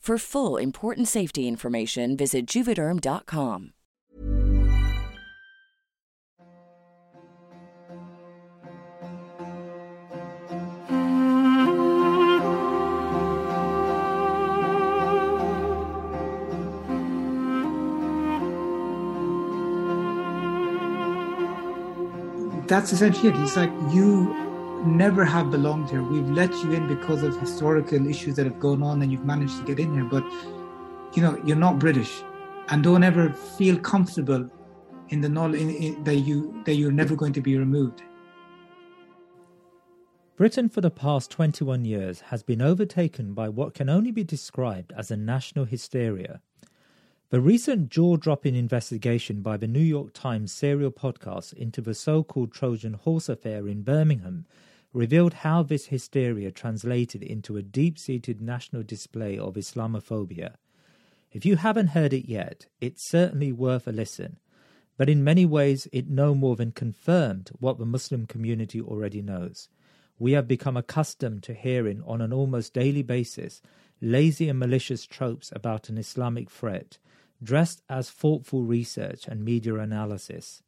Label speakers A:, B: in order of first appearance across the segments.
A: For full important safety information, visit juvederm.com.
B: That's essentially it. He's like you never have belonged here. We've let you in because of historical issues that have gone on and you've managed to get in here. But, you know, you're not British. And don't ever feel comfortable in the knowledge in, in, that, you, that you're never going to be removed.
C: Britain for the past 21 years has been overtaken by what can only be described as a national hysteria. The recent jaw dropping investigation by the New York Times serial podcast into the so called Trojan horse affair in Birmingham revealed how this hysteria translated into a deep seated national display of Islamophobia. If you haven't heard it yet, it's certainly worth a listen, but in many ways it no more than confirmed what the Muslim community already knows. We have become accustomed to hearing on an almost daily basis lazy and malicious tropes about an Islamic threat, dressed as thoughtful research and media analysis.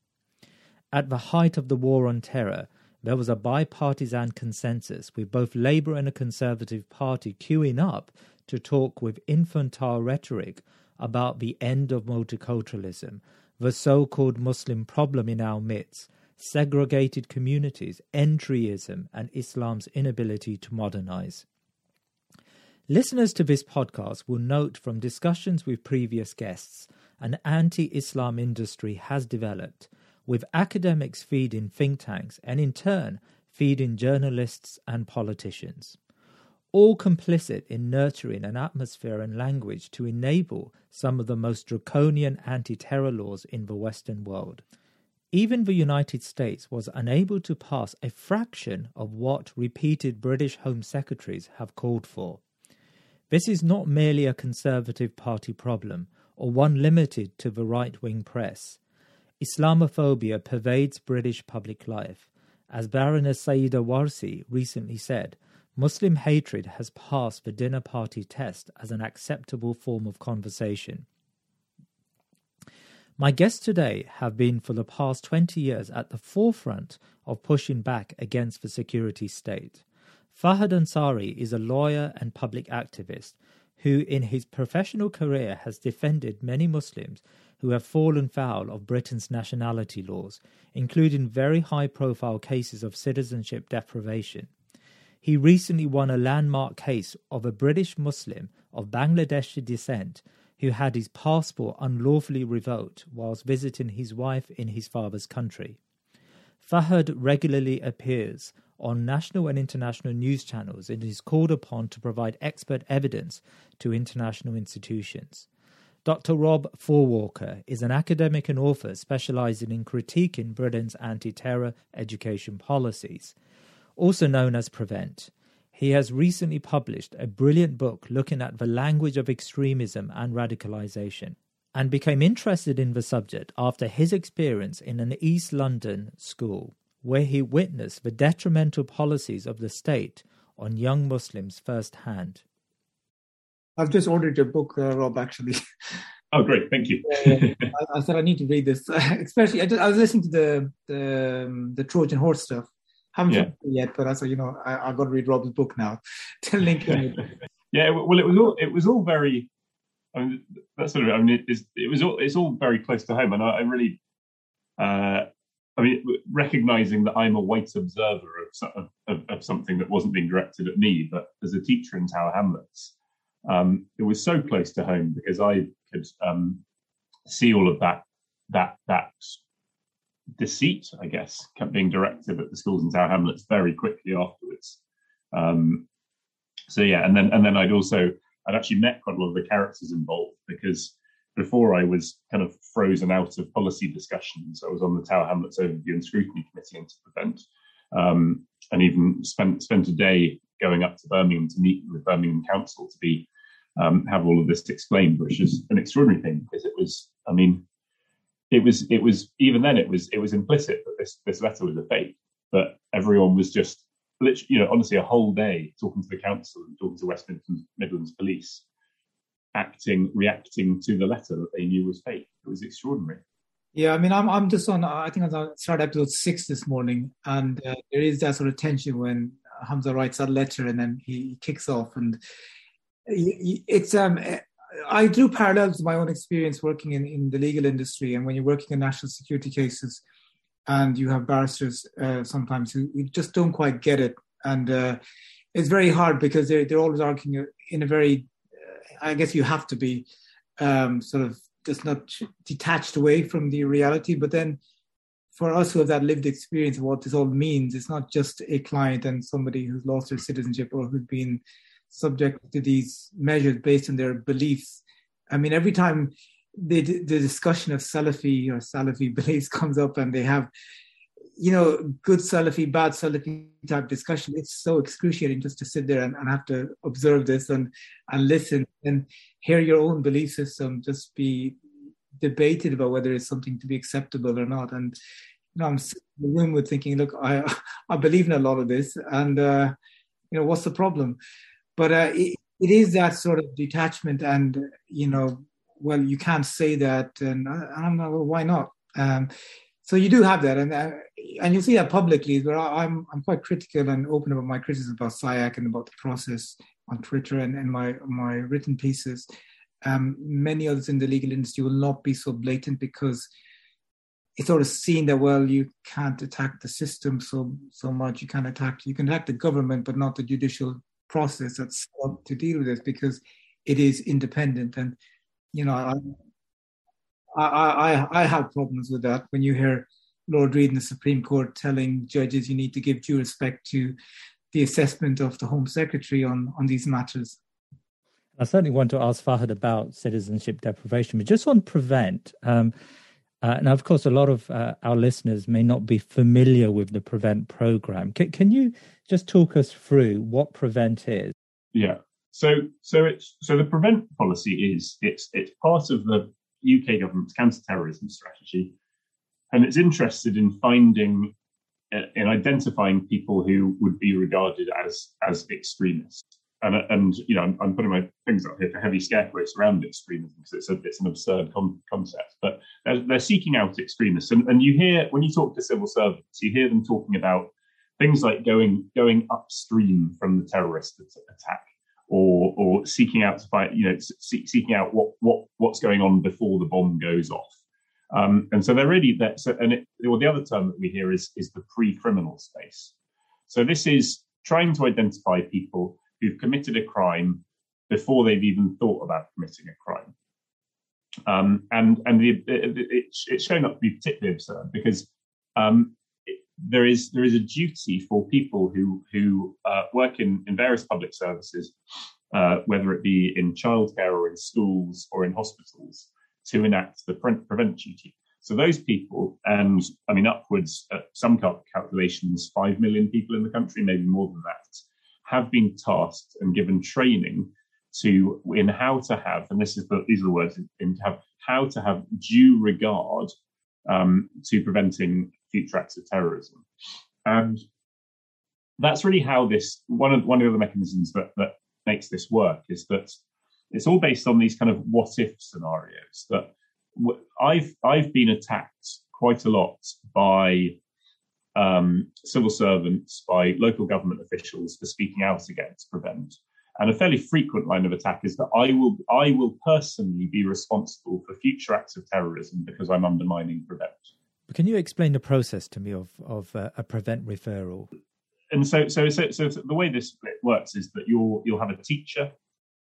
C: At the height of the war on terror, there was a bipartisan consensus with both Labour and a Conservative Party queuing up to talk with infantile rhetoric about the end of multiculturalism, the so called Muslim problem in our midst, segregated communities, entryism, and Islam's inability to modernize. Listeners to this podcast will note from discussions with previous guests an anti Islam industry has developed with academics feeding think tanks and in turn feeding journalists and politicians. All complicit in nurturing an atmosphere and language to enable some of the most draconian anti terror laws in the Western world. Even the United States was unable to pass a fraction of what repeated British Home Secretaries have called for. This is not merely a Conservative Party problem or one limited to the right wing press. Islamophobia pervades British public life. As Baroness Sayeeda Warsi recently said, Muslim hatred has passed the dinner party test as an acceptable form of conversation. My guests today have been for the past 20 years at the forefront of pushing back against the security state. Fahad Ansari is a lawyer and public activist who, in his professional career, has defended many Muslims who have fallen foul of Britain's nationality laws, including very high profile cases of citizenship deprivation. he recently won a landmark case of a British Muslim of Bangladeshi descent who had his passport unlawfully revoked whilst visiting his wife in his father's country. Fahad regularly appears on national and international news channels and is called upon to provide expert evidence to international institutions. Dr. Rob Faure Walker is an academic and author specializing in critiquing Britain's anti terror education policies, also known as Prevent. He has recently published a brilliant book looking at the language of extremism and radicalization and became interested in the subject after his experience in an East London school where he witnessed the detrimental policies of the state on young Muslims firsthand.
B: I've just ordered your book, uh, Rob, actually.
D: Oh, great! Thank you.
B: I, I, said I need to read this, especially I, I was listening to the the, um, the Trojan horse stuff, haven't yeah. yet, but I said, you know, I, have got to read Rob's book now to link
D: in. yeah, well, it was all it was all very. I mean, that's sort of. I mean, it, it was all. It's all very close to home, and I, I really. Uh, I mean, recognizing that I'm a white observer of, of, of, something that wasn't being directed at me, but as a teacher in Tower Hamlets, um, it was so close to home because I could um, see all of that that that deceit, I guess, kept being directed at the schools in Tower Hamlets very quickly afterwards. Um, so yeah, and then and then I'd also I'd actually met quite a lot of the characters involved because before I was kind of frozen out of policy discussions, I was on the Tower Hamlets Overview and Scrutiny Committee into Prevent, um, and even spent spent a day going up to Birmingham to meet with the Birmingham Council to be um, have all of this explained, which is an extraordinary thing because it was, I mean, it was it was even then it was it was implicit that this this letter was a fake, but everyone was just literally, you know, honestly, a whole day talking to the council and talking to West Midlands, Police, acting, reacting to the letter that they knew was fake. It was extraordinary.
B: Yeah, I mean, I'm I'm just on. I think I started episode six this morning, and uh, there is that sort of tension when Hamza writes that letter and then he kicks off, and it's um I drew parallels to my own experience working in, in the legal industry. And when you're working in national security cases and you have barristers uh, sometimes who, who, just don't quite get it. And uh, it's very hard because they're, they're always arguing in a very, uh, I guess you have to be um, sort of just not detached away from the reality. But then for us who have that lived experience of what this all means, it's not just a client and somebody who's lost their citizenship or who's been subject to these measures based on their beliefs. I mean, every time the, the discussion of Salafi or Salafi beliefs comes up and they have, you know, good Salafi, bad Salafi type discussion, it's so excruciating just to sit there and, and have to observe this and, and listen and hear your own belief system just be debated about whether it's something to be acceptable or not. And you know, I'm sitting in the room with thinking, look, I I believe in a lot of this, and uh, you know, what's the problem? But uh, it, it is that sort of detachment and you know well you can't say that and i, I don't know well, why not? Um, so you do have that and uh, and you see that publicly where i'm i'm quite critical and open about my criticism about SIAC and about the process on twitter and, and my my written pieces. Um, many others in the legal industry will not be so blatant because it's sort of seen that well you can't attack the system so so much. You can't attack you can attack the government but not the judicial process that's to deal with this because it is independent. And you know, I, I, I, I have problems with that when you hear Lord Reed in the Supreme Court telling judges you need to give due respect to the assessment of the Home Secretary on, on these matters.
C: I certainly want to ask Fahad about citizenship deprivation, but just on prevent. Um, uh, now, of course, a lot of uh, our listeners may not be familiar with the Prevent program. Can, can you just talk us through what Prevent is?
D: Yeah. So, so it's so the Prevent policy is it's it's part of the UK government's counter-terrorism strategy, and it's interested in finding uh, in identifying people who would be regarded as as extremists and and you know I'm, I'm, putting my things up here for heavy scare quotes around extremism because it's a, it's an absurd con- concept. But they're, they're, seeking out extremists, and, and you hear when you talk to civil servants, you hear them talking about things like going going upstream from the terrorist attack, or or seeking out to find you know see, seeking out what what what's going on before the bomb goes off. Um, and so they're really that. So, and it, well, the other term that we hear is is the pre-criminal space. So this is trying to identify people who've committed a crime before they've even thought about committing a crime. Um, and and the, it, it, it's shown up to be particularly absurd because um, it, there is there is a duty for people who who uh, work in, in various public services, uh, whether it be in childcare or in schools or in hospitals, to enact the pre- prevent duty. So those people, and I mean upwards, at some calculations, five million people in the country, maybe more than that, have been tasked and given training to in how to have, and this is the these are the words in to have how to have due regard um, to preventing future acts of terrorism, and that's really how this one of one of the mechanisms that that makes this work is that it's all based on these kind of what if scenarios that I've I've been attacked quite a lot by um, civil servants, by local government officials for speaking out against prevent. And a fairly frequent line of attack is that I will I will personally be responsible for future acts of terrorism because I'm undermining prevent.
C: Can you explain the process to me of of uh, a prevent referral?
D: And so, so, so, so, the way this works is that you'll you'll have a teacher,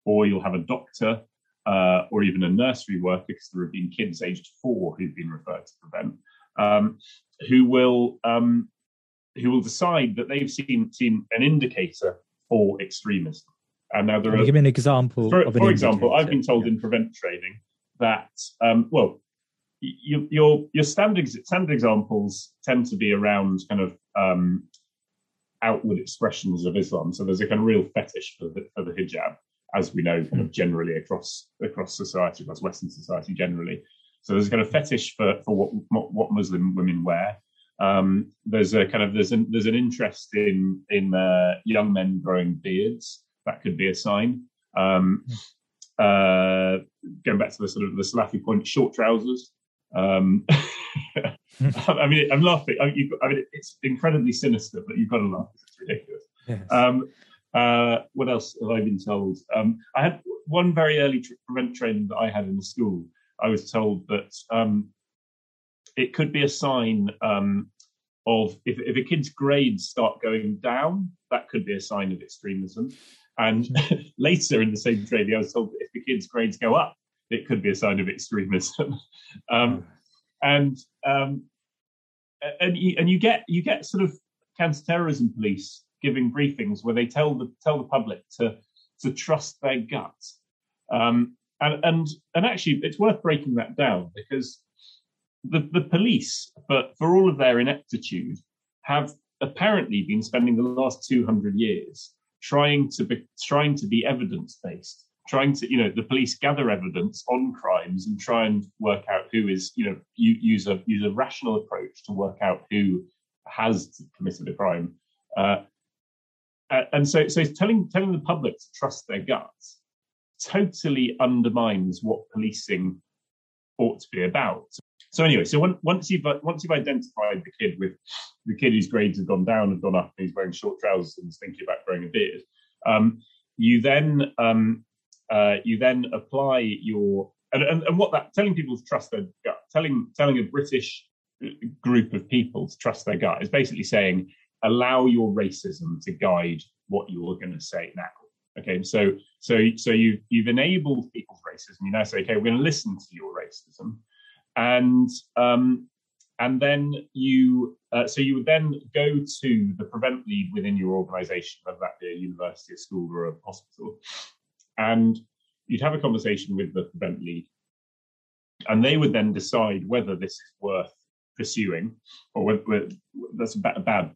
D: or you'll have a doctor, uh, or even a nursery worker, because there have been kids aged four who've been referred to prevent, um, who will um, who will decide that they've seen seen an indicator for extremism. And now there
C: Can
D: are
C: give me an example.
D: For,
C: of an
D: for example. I've been told
C: Yeah.
D: in prevent training that um, well, y- your your standard standard examples tend to be around kind of um, outward expressions of Islam. So there's a kind of real fetish for the, for the hijab, as we know, kind of generally across across society, across Western society generally. So there's a kind of fetish for for what what, Muslim women wear. Um, there's a kind of there's an there's an interest in in uh, young men growing beards. That could be a sign. Um, uh, going back to the sort of the Salafi point, short trousers. Um, I mean, I'm laughing. I mean, I mean, it's incredibly sinister, but you've got to laugh. It's ridiculous.
C: Yes.
D: Um, uh, what else have I been told? Um, I had one very early tr- prevent training that I had in the school. I was told that um, it could be a sign um, of if, if a kid's grades start going down, that could be a sign of extremism. And later in the same training, I was told that if the kid's grades go up, it could be a sign of extremism. um, and um, and you, and you get you get sort of counterterrorism police giving briefings where they tell the tell the public to to trust their gut. Um, and and and actually, it's worth breaking that down because the the police, but for all of their ineptitude, have apparently been spending the last two hundred years trying to be trying to be evidence based, trying to you know the police gather evidence on crimes and try and work out who is you know use a use a rational approach to work out who has committed a crime. Uh, and so, so telling telling the public to trust their guts totally undermines what policing ought to be about. So anyway, so once you've once you've identified the kid with the kid whose grades have gone down and gone up, and he's wearing short trousers and is thinking about growing a beard, um, you then um, uh, you then apply your and, and, and what that telling people to trust their gut, telling telling a British group of people to trust their gut is basically saying allow your racism to guide what you're going to say now. Okay, so so so you you've enabled people's racism. You now say, okay, we're going to listen to your racism, and um, and then you uh, so you would then go to the prevent lead within your organisation, whether that be a university, a school, or a hospital, and you'd have a conversation with the prevent lead, and they would then decide whether this is worth pursuing, or whether, whether that's a bad, a bad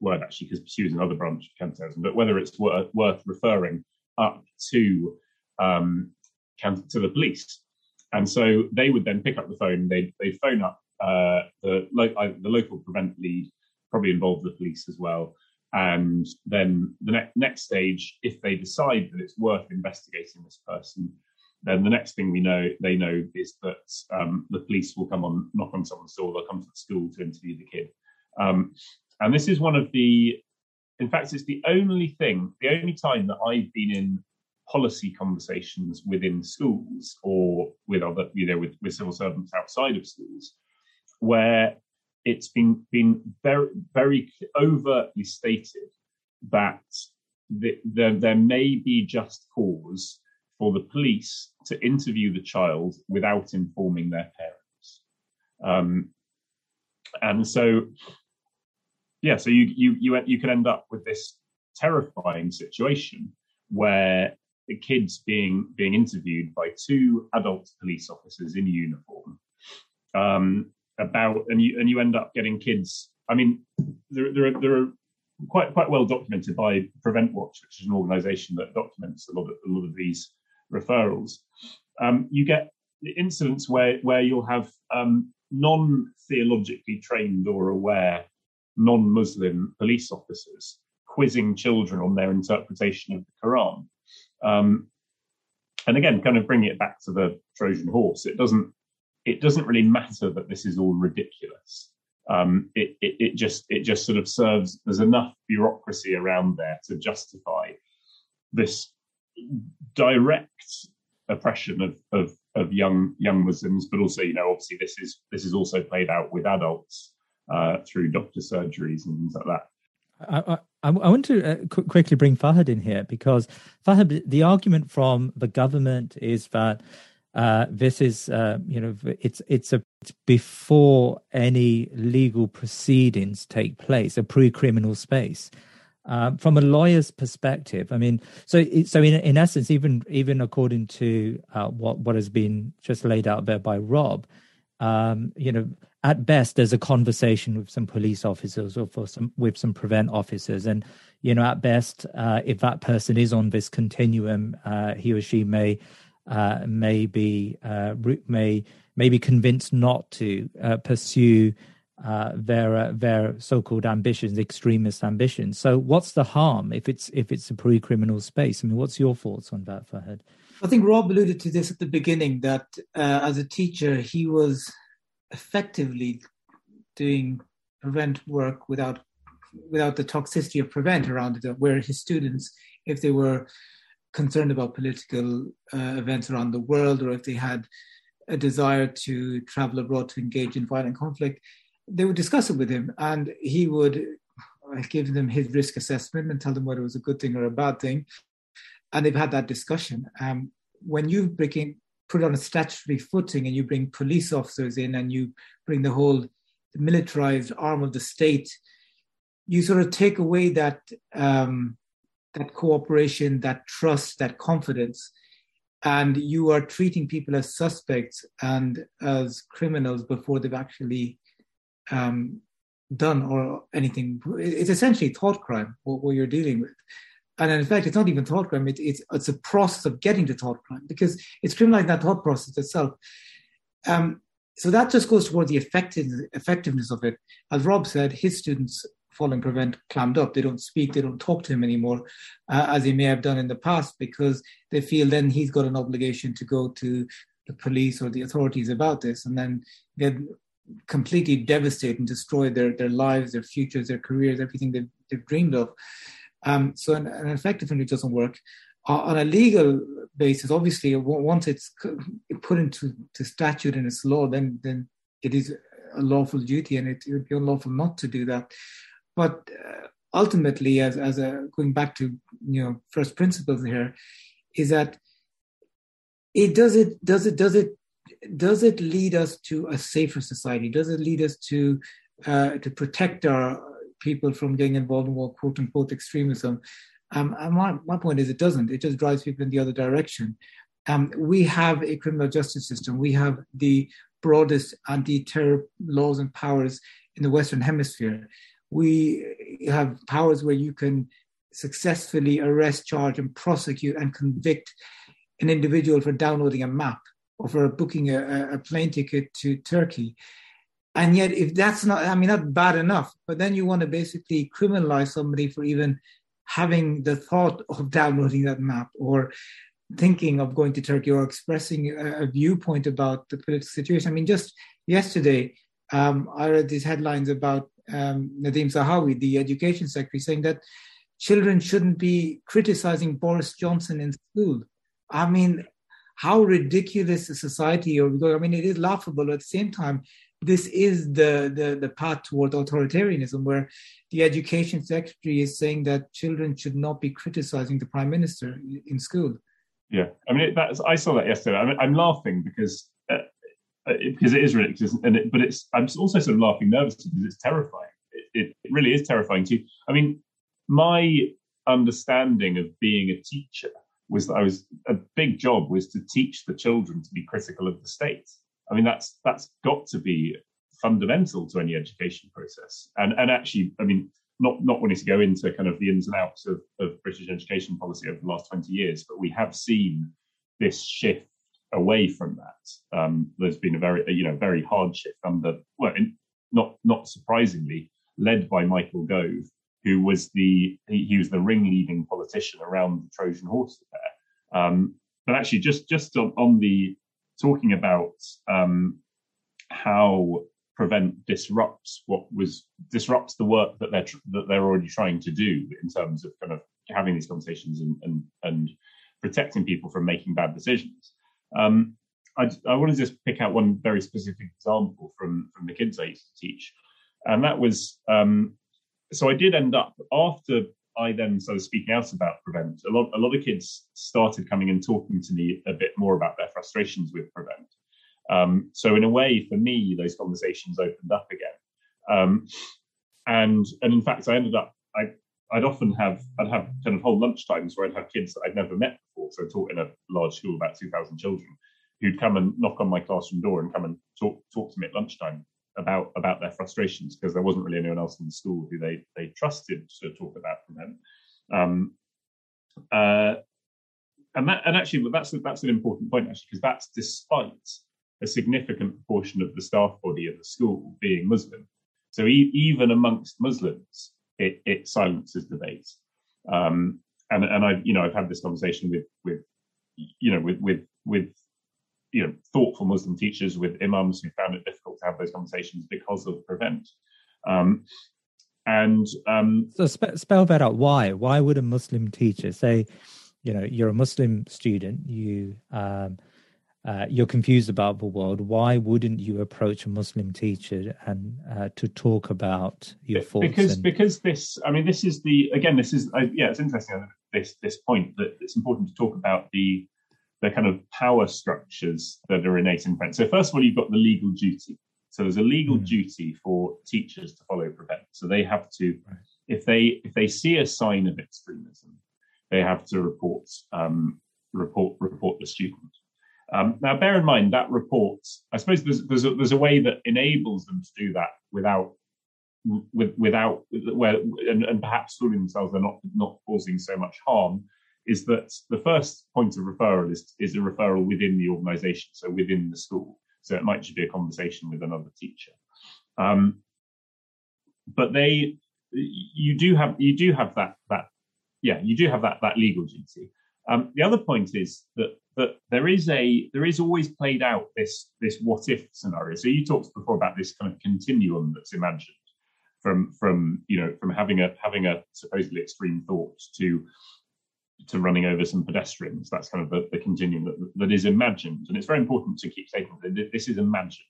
D: word actually, because pursue is another branch of counterterrorism, but whether it's worth, worth referring up to um, counter, to the police. And so they would then pick up the phone. They they phone up uh, the lo- the local prevent lead, probably involve the police as well. And then the ne- next stage, if they decide that it's worth investigating this person, then the next thing we know they know is that um, the police will come on, knock on someone's door. They'll come to the school to interview the kid. Um, and this is one of the, in fact, it's the only thing, the only time that I've been in policy conversations within schools or with other, you know, with, with civil servants outside of schools, where it's been been very very overtly stated that the, the, there may be just cause for the police to interview the child without informing their parents. Um, and so, yeah, so you, you, you, you can end up with this terrifying situation where the kids being being interviewed by two adult police officers in uniform um, about and you and you end up getting kids. I mean, there there are, there are quite quite well documented by Prevent Watch, which is an organisation that documents a lot of a lot of these referrals. Um, you get incidents where where you'll have um, non theologically trained or aware non Muslim police officers quizzing children on their interpretation of the Quran. Um, and again, kind of bringing it back to the Trojan horse, it doesn't it doesn't really matter that this is all ridiculous. Um, it, it, it just it just sort of serves. There's enough bureaucracy around there to justify this direct oppression of, of of young young Muslims, but also you know obviously this is this is also played out with adults uh, through doctor surgeries and things like that.
C: I, I, I want to uh, qu- quickly bring Fahad in here because Fahad, the argument from the government is that uh, this is, uh, you know, it's it's a it's before any legal proceedings take place, a pre-criminal space. Um, from a lawyer's perspective, I mean, so so in in essence, even even according to uh, what what has been just laid out there by Rob, um, you know, at best there's a conversation with some police officers or for some with some prevent officers. And you know at best uh, if that person is on this continuum uh, he or she may uh, may be uh, may may be convinced not to uh, pursue uh, their their so-called ambitions extremist ambitions. So what's the harm if it's if it's a pre-criminal space? I mean what's your thoughts on that fahad?
B: I think rob alluded to this at the beginning that as a teacher he was effectively doing prevent work without without the toxicity of prevent around it, where his students, if they were concerned about political uh, events around the world, or if they had a desire to travel abroad to engage in violent conflict, they would discuss it with him, and he would uh, give them his risk assessment and tell them whether it was a good thing or a bad thing. And they've had that discussion. Um, when you bring put on a statutory footing and you bring police officers in and you bring the whole militarized arm of the state, you sort of take away that um, that cooperation, that trust, that confidence, and you are treating people as suspects and as criminals before they've actually um, done or anything. It's essentially thought crime what, what you're dealing with and in fact, it's not even thought crime. It, it's it's a process of getting to thought crime because it's criminalizing that thought process itself. Um, so that just goes towards the effectiveness, effectiveness of it. As Rob said, his students following prevent clammed up. They don't speak, they don't talk to him anymore, uh, as he may have done in the past, because they feel then he's got an obligation to go to the police or the authorities about this, and then get completely devastate and destroy their their lives, their futures, their careers, everything they've, they've dreamed of. Um, so an, an effective it doesn't work. Uh, on a legal basis, obviously, once it's put into to statute and it's law, then then it is a lawful duty, and it, would be unlawful not to do that. But uh, ultimately, as as a going back to you know first principles here, is that it does it does it does it does it lead us to a safer society? Does it lead us to uh, to protect our people from getting involved in what quote unquote extremism. Um, and my, my point is, it doesn't. It just drives people in the other direction. Um, we have a criminal justice system. We have the broadest anti-terror laws and powers in the Western Hemisphere. We have powers where you can successfully arrest, charge, and prosecute and convict an individual for downloading a map or for booking a, a plane ticket to Turkey. And yet, if that's not, I mean, not bad enough, but then you want to basically criminalize somebody for even having the thought of downloading that map or thinking of going to Turkey or expressing a, a viewpoint about the political situation. I mean, just yesterday, um, I read these headlines about um, Nadhim Zahawi, the education secretary, saying that children shouldn't be criticizing Boris Johnson in school. I mean, how ridiculous a society are we going? I mean, it is laughable. At the same time, this is the, the, the path toward authoritarianism, where the education secretary is saying that children should not be criticizing the prime minister in school.
D: Yeah, I mean, that's I saw that yesterday. I mean, I'm laughing because uh, uh because it is ridiculous, and it, but it's I'm also sort of laughing nervously because it's terrifying. It, it really is terrifying to you. I mean, my understanding of being a teacher was that I was a big job was to teach the children to be critical of the state. I mean, that's that's got to be fundamental to any education process. And and actually, I mean, not not wanting to go into kind of the ins and outs of, of British education policy over the last 20 years, but we have seen this shift away from that. Um, there's been a very you know very hard shift under well, not not surprisingly, led by Michael Gove, who was the he, he was the ringleading politician around the Trojan horse affair. Um, but actually, just just on, on the talking about um, how prevent disrupts what was disrupts the work that they're that they're already trying to do in terms of kind of having these conversations and and, and protecting people from making bad decisions. Um, I, I want to just pick out one very specific example from from the kids I used to teach, and that was um, so I did end up after I then started speaking out about Prevent. A lot, a lot of kids started coming and talking to me a bit more about their frustrations with Prevent. Um, so in a way, for me, those conversations opened up again. Um, and and in fact, I ended up I I'd often have I'd have kind of whole lunch times where I'd have kids that I'd never met before. So I taught in a large school about two thousand children, who'd come and knock on my classroom door and come and talk talk to me at lunchtime about about their frustrations because there wasn't really anyone else in the school who they they trusted to talk about from them. Um, uh, and that and actually, that's that's an important point actually because that's despite a significant proportion of the staff body of the school being Muslim. So e- even amongst Muslims, it, it silences debate. Um, and and I you know I've had this conversation with with you know with with with you know thoughtful Muslim teachers with imams who found it difficult to have those conversations because of prevent. Um, and um,
C: so spe- spell that out. Why? Why would a Muslim teacher say, you know, you're a Muslim student, you um, uh, you're confused about the world. Why wouldn't you approach a Muslim teacher and uh, to talk about your thoughts?
D: Because
C: and...
D: because this, I mean, this is the again, this is uh, yeah, it's interesting this this point that it's important to talk about the the kind of power structures that are innate in French. So first of all, you've got the legal duty. So there's a legal mm. duty for teachers to follow prevent. So they have to, right. if they if they see a sign of extremism, they have to report um, report report the student. Um, now, bear in mind that report. I suppose there's there's a, there's a way that enables them to do that without with, without where and, and perhaps fooling themselves they're not not causing so much harm is that the first point of referral is, is a referral within the organization, so within the school. So it might just be a conversation with another teacher. Um, but they, you do have, you do have that, that, yeah, you do have that, that legal duty. Um, the other point is that that there is a there is always played out this this what if scenario. So you talked before about this kind of continuum that's imagined from from you know from having a having a supposedly extreme thought to to running over some pedestrians. That's kind of the, the continuum that, that is imagined, and it's very important to keep saying that this is imagined.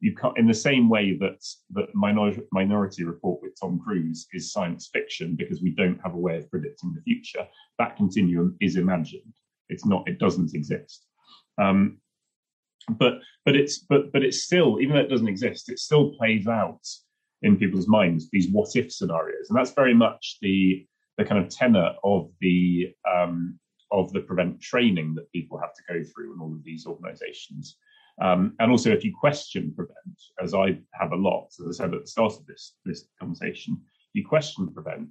D: You can't, in the same way that that minority, minority Report with Tom Cruise is science fiction because we don't have a way of predicting the future. That continuum is imagined. It's not. It doesn't exist. Um, but but it's but but it's still even though it doesn't exist, it still plays out in people's minds these what if scenarios, and that's very much the the kind of tenor of the um, of the prevent training that people have to go through in all of these organisations. Um, and also, if you question prevent, as I have a lot, as I said at the start of this this conversation, you question prevent,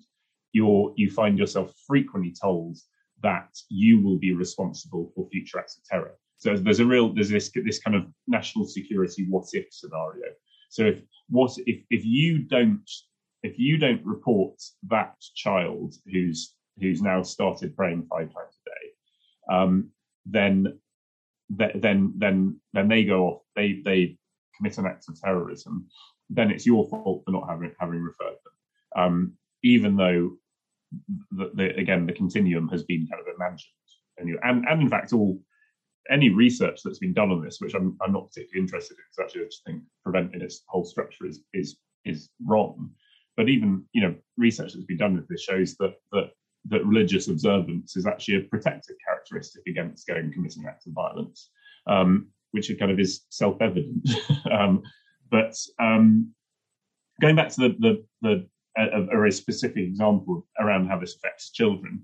D: you you find yourself frequently told that you will be responsible for future acts of terror. So there's a real there's this this kind of national security what if scenario. So if what if if you don't if you don't report that child who's who's now started praying five times a day, um, then then then then they go off. They they commit an act of terrorism. Then it's your fault for not having having referred them, um, even though the, the, again the continuum has been kind of imagined and, and and in fact all any research that's been done on this, which I'm, I'm not particularly interested in, because actually I just think prevent in its whole structure is is is wrong. But even you know research that's been done with this shows that that that religious observance is actually a protective characteristic against going and committing acts of violence, um, which kind of is self-evident. um, but um, going back to the the, the a, a, very specific example around how this affects children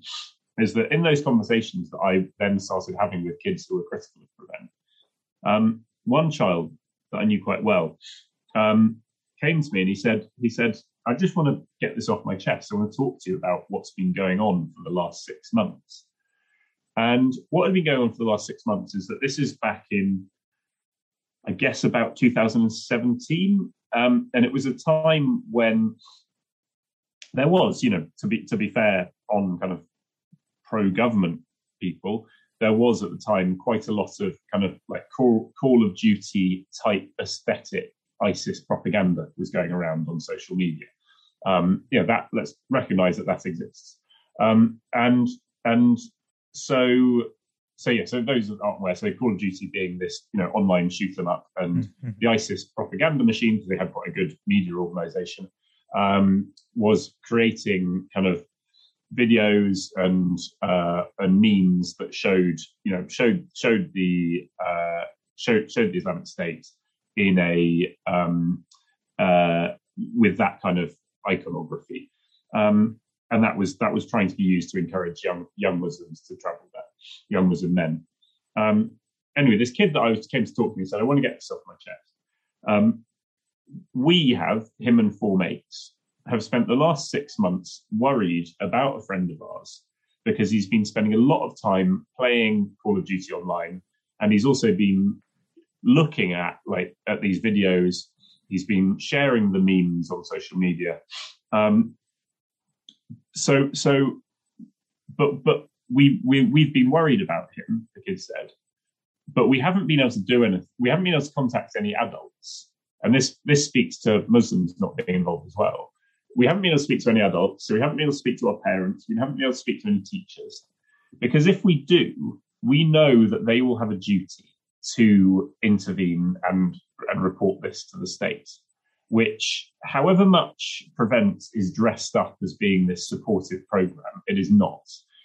D: is that in those conversations that I then started having with kids who were critical of Prevent, um, one child that I knew quite well um, came to me and he said, he said, I just want to get this off my chest. I want to talk to you about what's been going on for the last six months. And what had been going on for the last six months is that this is back in, I guess, about 2017. Um, and it was a time when there was, you know, to be to be fair, on kind of pro-government people, there was at the time quite a lot of kind of like Call, Call of Duty type aesthetic ISIS propaganda was going around on social media. Um, you know that let's recognise that that exists, um, and and so so yeah, so those aren't where So Call of Duty being this you know online shoot 'em up, and mm-hmm. the ISIS propaganda machine, because they had quite a good media organisation, um, was creating kind of videos and uh, and memes that showed you know showed showed the uh, showed showed the Islamic State in a um, uh, with that kind of iconography, um, and that was that was trying to be used to encourage young young Muslims to travel there, young Muslim men. Um, anyway, this kid that I was came to talk to me said, "I want to get this off my chest." Um, we have him and four mates have spent the last six months worried about a friend of ours because he's been spending a lot of time playing Call of Duty online, and he's also been looking at like at these videos. He's been sharing the memes on social media. Um, so so, but but we we we've been worried about him. The kid said, but we haven't been able to do anything. We haven't been able to contact any adults, and this this speaks to Muslims not being involved as well. We haven't been able to speak to any adults, so we haven't been able to speak to our parents. We haven't been able to speak to any teachers, because if we do, we know that they will have a duty to intervene and, and report this to the state, which, however much Prevent is dressed up as being this supportive program, it is not.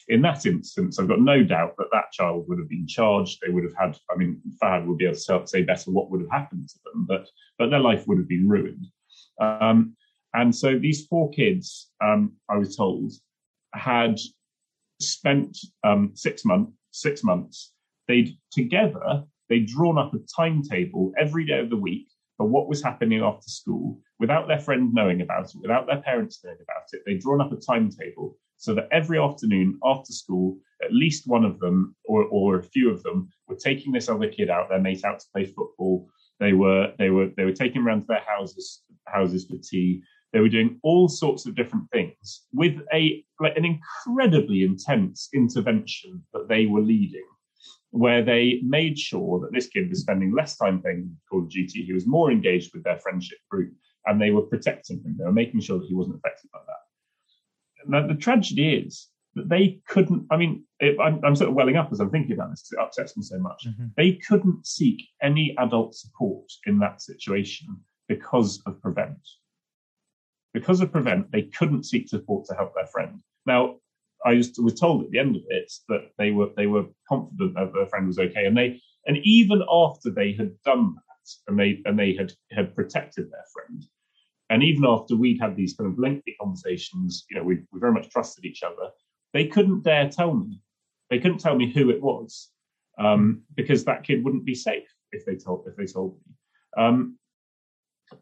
D: In that instance, I've got no doubt that that child would have been charged. They would have had, I mean, Fahad would be able to say better what would have happened to them, but, but their life would have been ruined. Um, and so these four kids, um, I was told, had spent um, six months. Six months. They'd together they'd drawn up a timetable every day of the week for what was happening after school without their friend knowing about it, without their parents knowing about it. They'd drawn up a timetable so that every afternoon after school, at least one of them or, or a few of them were taking this other kid out, their mate out to play football. They were they were they were taking around to their houses houses for tea. They were doing all sorts of different things with a like an incredibly intense intervention that they were leading where they made sure that this kid was spending less time playing Call of Duty. He was more engaged with their friendship group, and they were protecting him. They were making sure that he wasn't affected by that. Now, the tragedy is that they couldn't. I mean, it, I'm, I'm, sort of welling up as I'm thinking about this. because It upsets me so much. Mm-hmm. They couldn't seek any adult support in that situation because of Prevent. Because of Prevent, they couldn't seek support to help their friend. Now, I was, was told at the end of it that they were they were confident that their friend was okay, and they and even after they had done that and they and they had had protected their friend, and even after we'd had these kind of lengthy conversations, you know, we, we very much trusted each other. They couldn't dare tell me. They couldn't tell me who it was um, because that kid wouldn't be safe if they told if they told me. Um,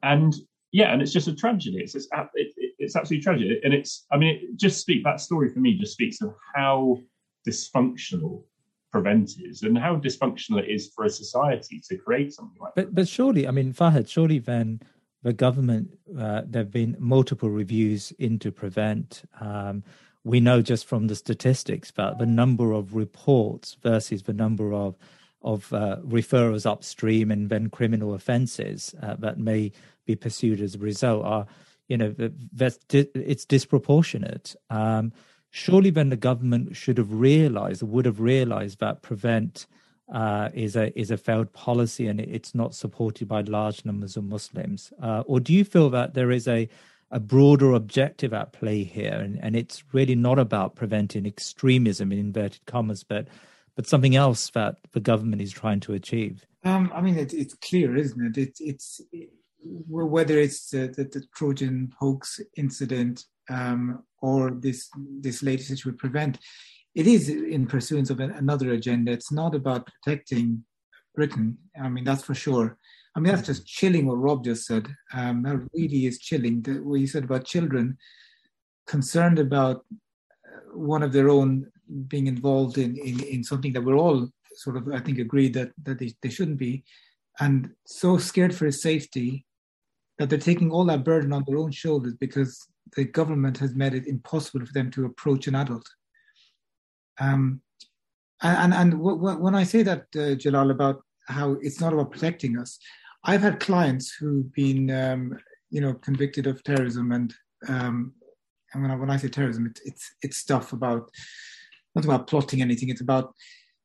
D: and yeah, and it's just a tragedy. It's just, it, it's absolutely tragic, and it's. I mean, it just speak that story for me just speaks of how dysfunctional prevent is and how dysfunctional it is for a society to create something like
C: but,
D: that.
C: But surely, I mean, Fahad, surely then the government, uh, there have been multiple reviews into prevent. Um, we know just from the statistics about the number of reports versus the number of of uh, referrals upstream and then criminal offences uh, that may be pursued as a result are, you know, that's it's disproportionate. Um, surely, then the government should have realised, would have realised that prevent uh, is a is a failed policy and it's not supported by large numbers of Muslims, uh, or do you feel that there is a a broader objective at play here, and, and it's really not about preventing extremism in inverted commas, but but something else that the government is trying to achieve?
B: Um, I mean, it, it's clear, isn't it? it it's whether it's the, the, the, Trojan hoax incident um, or this this latest issue with prevent, it is in pursuance of another agenda. It's not about protecting Britain. I mean, that's for sure. I mean, that's just chilling what Rob just said. Um, that really is chilling. The, what you said about children concerned about uh, one of their own being involved in, in, in something that we're all sort of, I think, agreed that, that they, they shouldn't be, and so scared for his safety that they're taking all that burden on their own shoulders because the government has made it impossible for them to approach an adult. Um, and and, w- w- when I say that, uh, Jalal, about how it's not about protecting us, I've had clients who've been, um, you know, convicted of terrorism, and um, and when I, when I say terrorism, it, it's it's stuff about not about plotting anything. It's about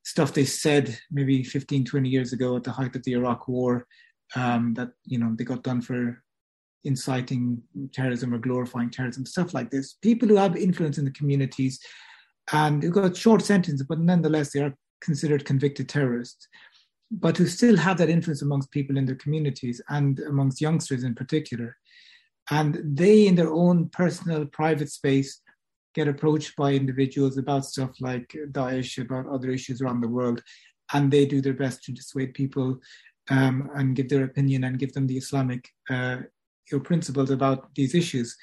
B: stuff they said maybe 15, 20 years ago at the height of the Iraq War um, that you know they got done for inciting terrorism or glorifying terrorism, stuff like this. People who have influence in the communities and who got short sentences, but nonetheless they are considered convicted terrorists but who still have that influence amongst people in their communities and amongst youngsters in particular. And they, in their own personal, private space, get approached by individuals about stuff like Daesh, about other issues around the world, and they do their best to dissuade people um, and give their opinion and give them the Islamic uh, principles about these issues.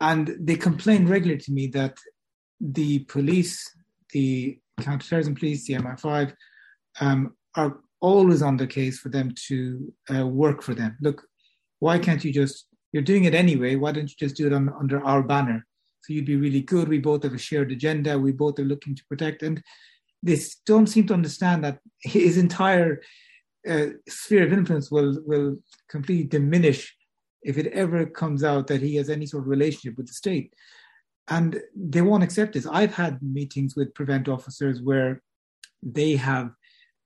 B: And they complain regularly to me that the police, the counterterrorism police, the MI5, um, are always on the case for them to uh, work for them. Look, why can't you just, you're doing it anyway, why don't you just do it on, under our banner? So you'd be really good. We both have a shared agenda. We both are looking to protect. And they don't seem to understand that his entire uh, sphere of influence will, will completely diminish if it ever comes out that he has any sort of relationship with the state. And they won't accept this. I've had meetings with prevent officers where they have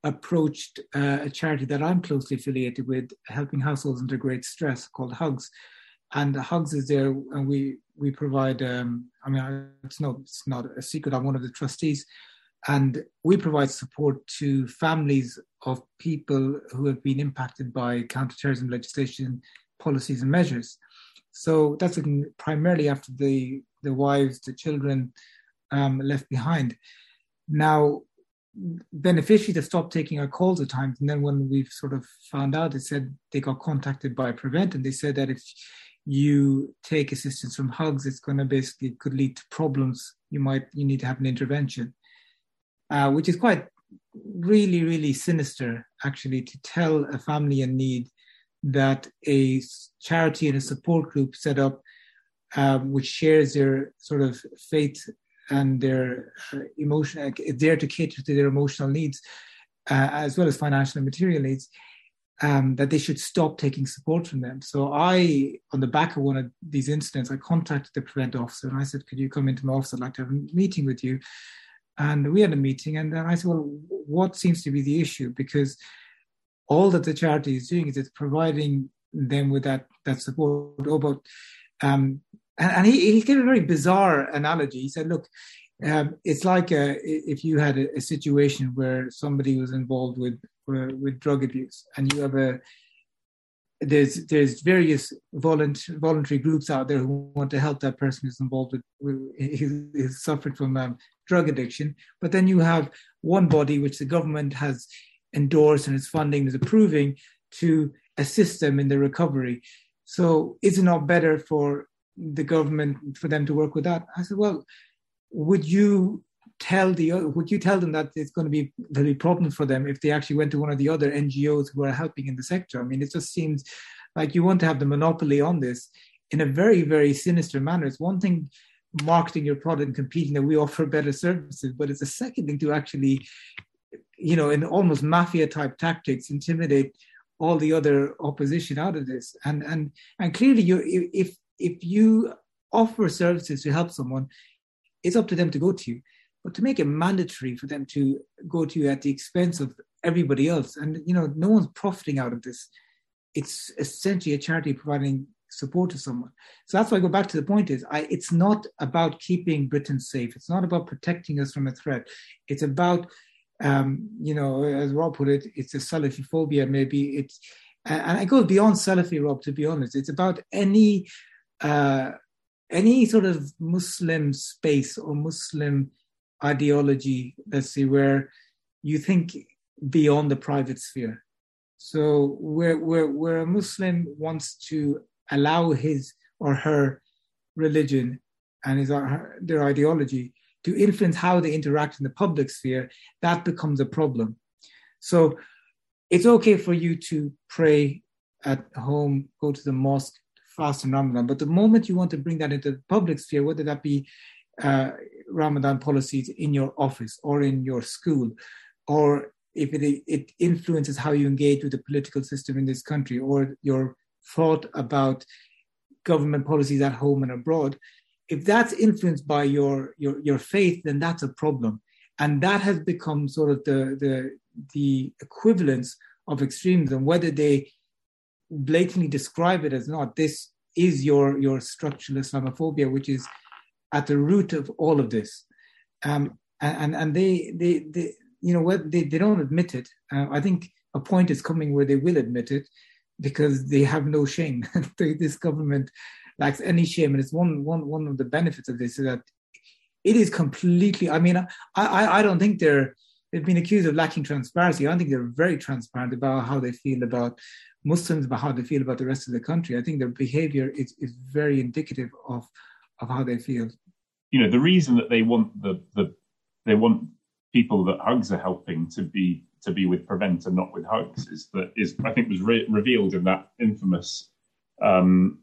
B: approached uh, a charity that I'm closely affiliated with, helping households under great stress, called Hugs. And Hugs is there, and we we provide. Um, I mean, it's not it's not a secret. I'm one of the trustees, and we provide support to families of people who have been impacted by counterterrorism legislation, policies, and measures. So that's primarily after the the wives, the children um, left behind. Now, beneficiaries have stopped taking our calls at times. And then when we've sort of found out, they said they got contacted by Prevent and they said that if you take assistance from hugs, it's going to basically could lead to problems. You might, you need to have an intervention, uh, which is quite really, really sinister actually to tell a family in need that a charity and a support group set up um, which shares their sort of faith and their uh, emotion, there to cater to their emotional needs, uh, as well as financial and material needs, um, that they should stop taking support from them. So I, on the back of one of these incidents, I contacted the prevent officer and I said, could you come into my office? I'd like to have a meeting with you. And we had a meeting and then I said, well, what seems to be the issue? Because all that the charity is doing is it's providing them with that, that support. Oh, but um, and, and he, he gave a very bizarre analogy. He said, look, um, it's like a, if you had a, a, situation where somebody was involved with uh, with drug abuse, and you have a there's there's various voluntary voluntary groups out there who want to help that person who's involved with, with who's suffered from um, drug addiction. But then you have one body which the government has endorsed and is funding is approving to assist them in their recovery. So is it not better for the government for them to work with that. I said, well, would you tell the would you tell them that it's going to be very problem for them if they actually went to one of the other NGOs who are helping in the sector? I mean, it just seems like you want to have the monopoly on this in a very very sinister manner. It's one thing marketing your product and competing that we offer better services, but it's a second thing to actually, you know, in almost mafia type tactics, intimidate all the other opposition out of this. And and and clearly, you if if you offer services to help someone, it's up to them to go to you. but to make it mandatory for them to go to you at the expense of everybody else, and you know, no one's profiting out of this. It's essentially a charity providing support to someone. So that's why I go back to the point is I, it's not about keeping Britain safe. It's not about protecting us from a threat. It's about, um, you know, as Rob put it, it's a Salafi phobia. Maybe it's, and I go beyond Salafi, Rob, to be honest. It's about any, uh, any sort of Muslim space or Muslim ideology, let's see, where you think beyond the private sphere. So where, where, where a Muslim wants to allow his or her religion and his or her, their ideology to influence how they interact in the public sphere, that becomes a problem. So it's okay for you to pray at home, go to the mosque, fast in Ramadan, but the moment you want to bring that into the public sphere, whether that be uh, Ramadan policies in your office or in your school, or if it, it influences how you engage with the political system in this country or your thought about government policies at home and abroad, if that's influenced by your your your faith, then that's a problem, and that has become sort of the the the equivalence of extremism, whether they blatantly describe it as not. This is your your structural Islamophobia, which is at the root of all of this, um, and and they they they you know what they, they don't admit it. Uh, I think a point is coming where they will admit it, because they have no shame. this government lacks any shame, and it's one one one of the benefits of this is that it is completely. I mean, I I, I don't think they're they've been accused of lacking transparency. I don't think they're very transparent about how they feel about Muslims, about how they feel about the rest of the country. I think their behavior is is very indicative of of how they feel.
D: You know, the reason that they want the the they want people that hugs are helping to be to be with Prevent and not with Hugs is that is I think was re- revealed in that infamous um,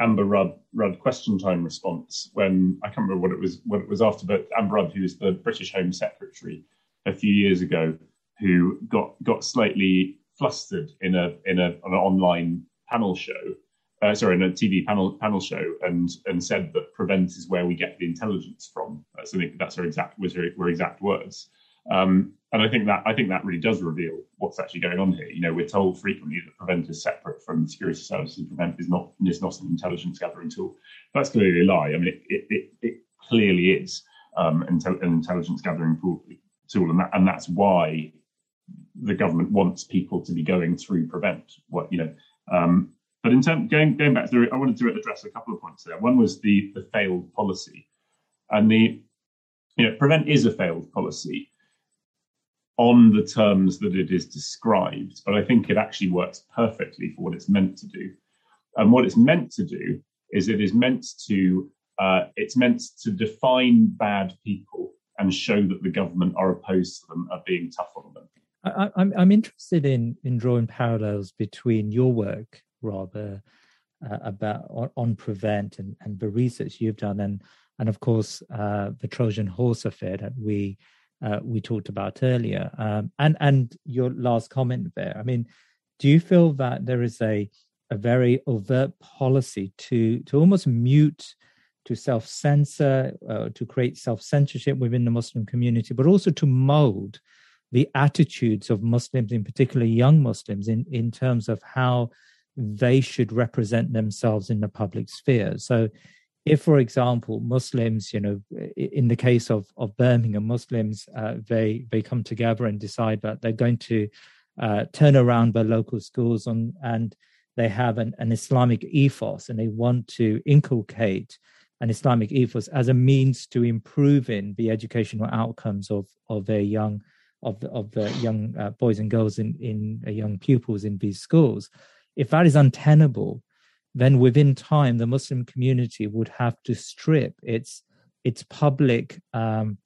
D: Amber Rudd, Rudd question time response when I can't remember what it was what it was after, but Amber Rudd, who was the British Home Secretary a few years ago, who got got slightly flustered in a in a an online panel show, uh, sorry, in a TV panel panel show, and and said that Prevent is where we get the intelligence from. That's I think that's her exact was her, her exact words. Um, and I think that I think that really does reveal what's actually going on here. You know, we're told frequently that Prevent is separate from security services. Prevent is not is not an intelligence gathering tool. That's clearly a lie. I mean, it it, it, it clearly is um, an intelligence gathering tool, and that, and that's why the government wants people to be going through Prevent. What you know. Um, but in terms going going back to, the I wanted to address a couple of points there. One was the the failed policy, and the you know Prevent is a failed policy on the terms that it is described, but I think it actually works perfectly for what it's meant to do. And what it's meant to do is it is meant to uh, it's meant to define bad people and show that the government are opposed to them, are being tough on them.
C: I, I'm I'm interested in in drawing parallels between your work, uh, uh, about on, on, prevent and, and the research you've done, and and of course uh, the Trojan horse affair that we uh, we talked about earlier. Um, and and your last comment there. I mean, do you feel that there is a a very overt policy to to almost mute, to self censor, uh, to create self censorship within the Muslim community, but also to mold the attitudes of Muslims, in particular young Muslims, in in terms of how they should represent themselves in the public sphere. So if, for example, Muslims, you know, in the case of, of Birmingham, Muslims, uh, they they come together and decide that they're going to uh, turn around their local schools on, and they have an, an Islamic ethos and they want to inculcate an Islamic ethos as a means to improving the educational outcomes of of their young of the, of the young uh, boys and girls in in uh, young pupils in these schools. If that is untenable, then within time the Muslim community would have to strip its its public um,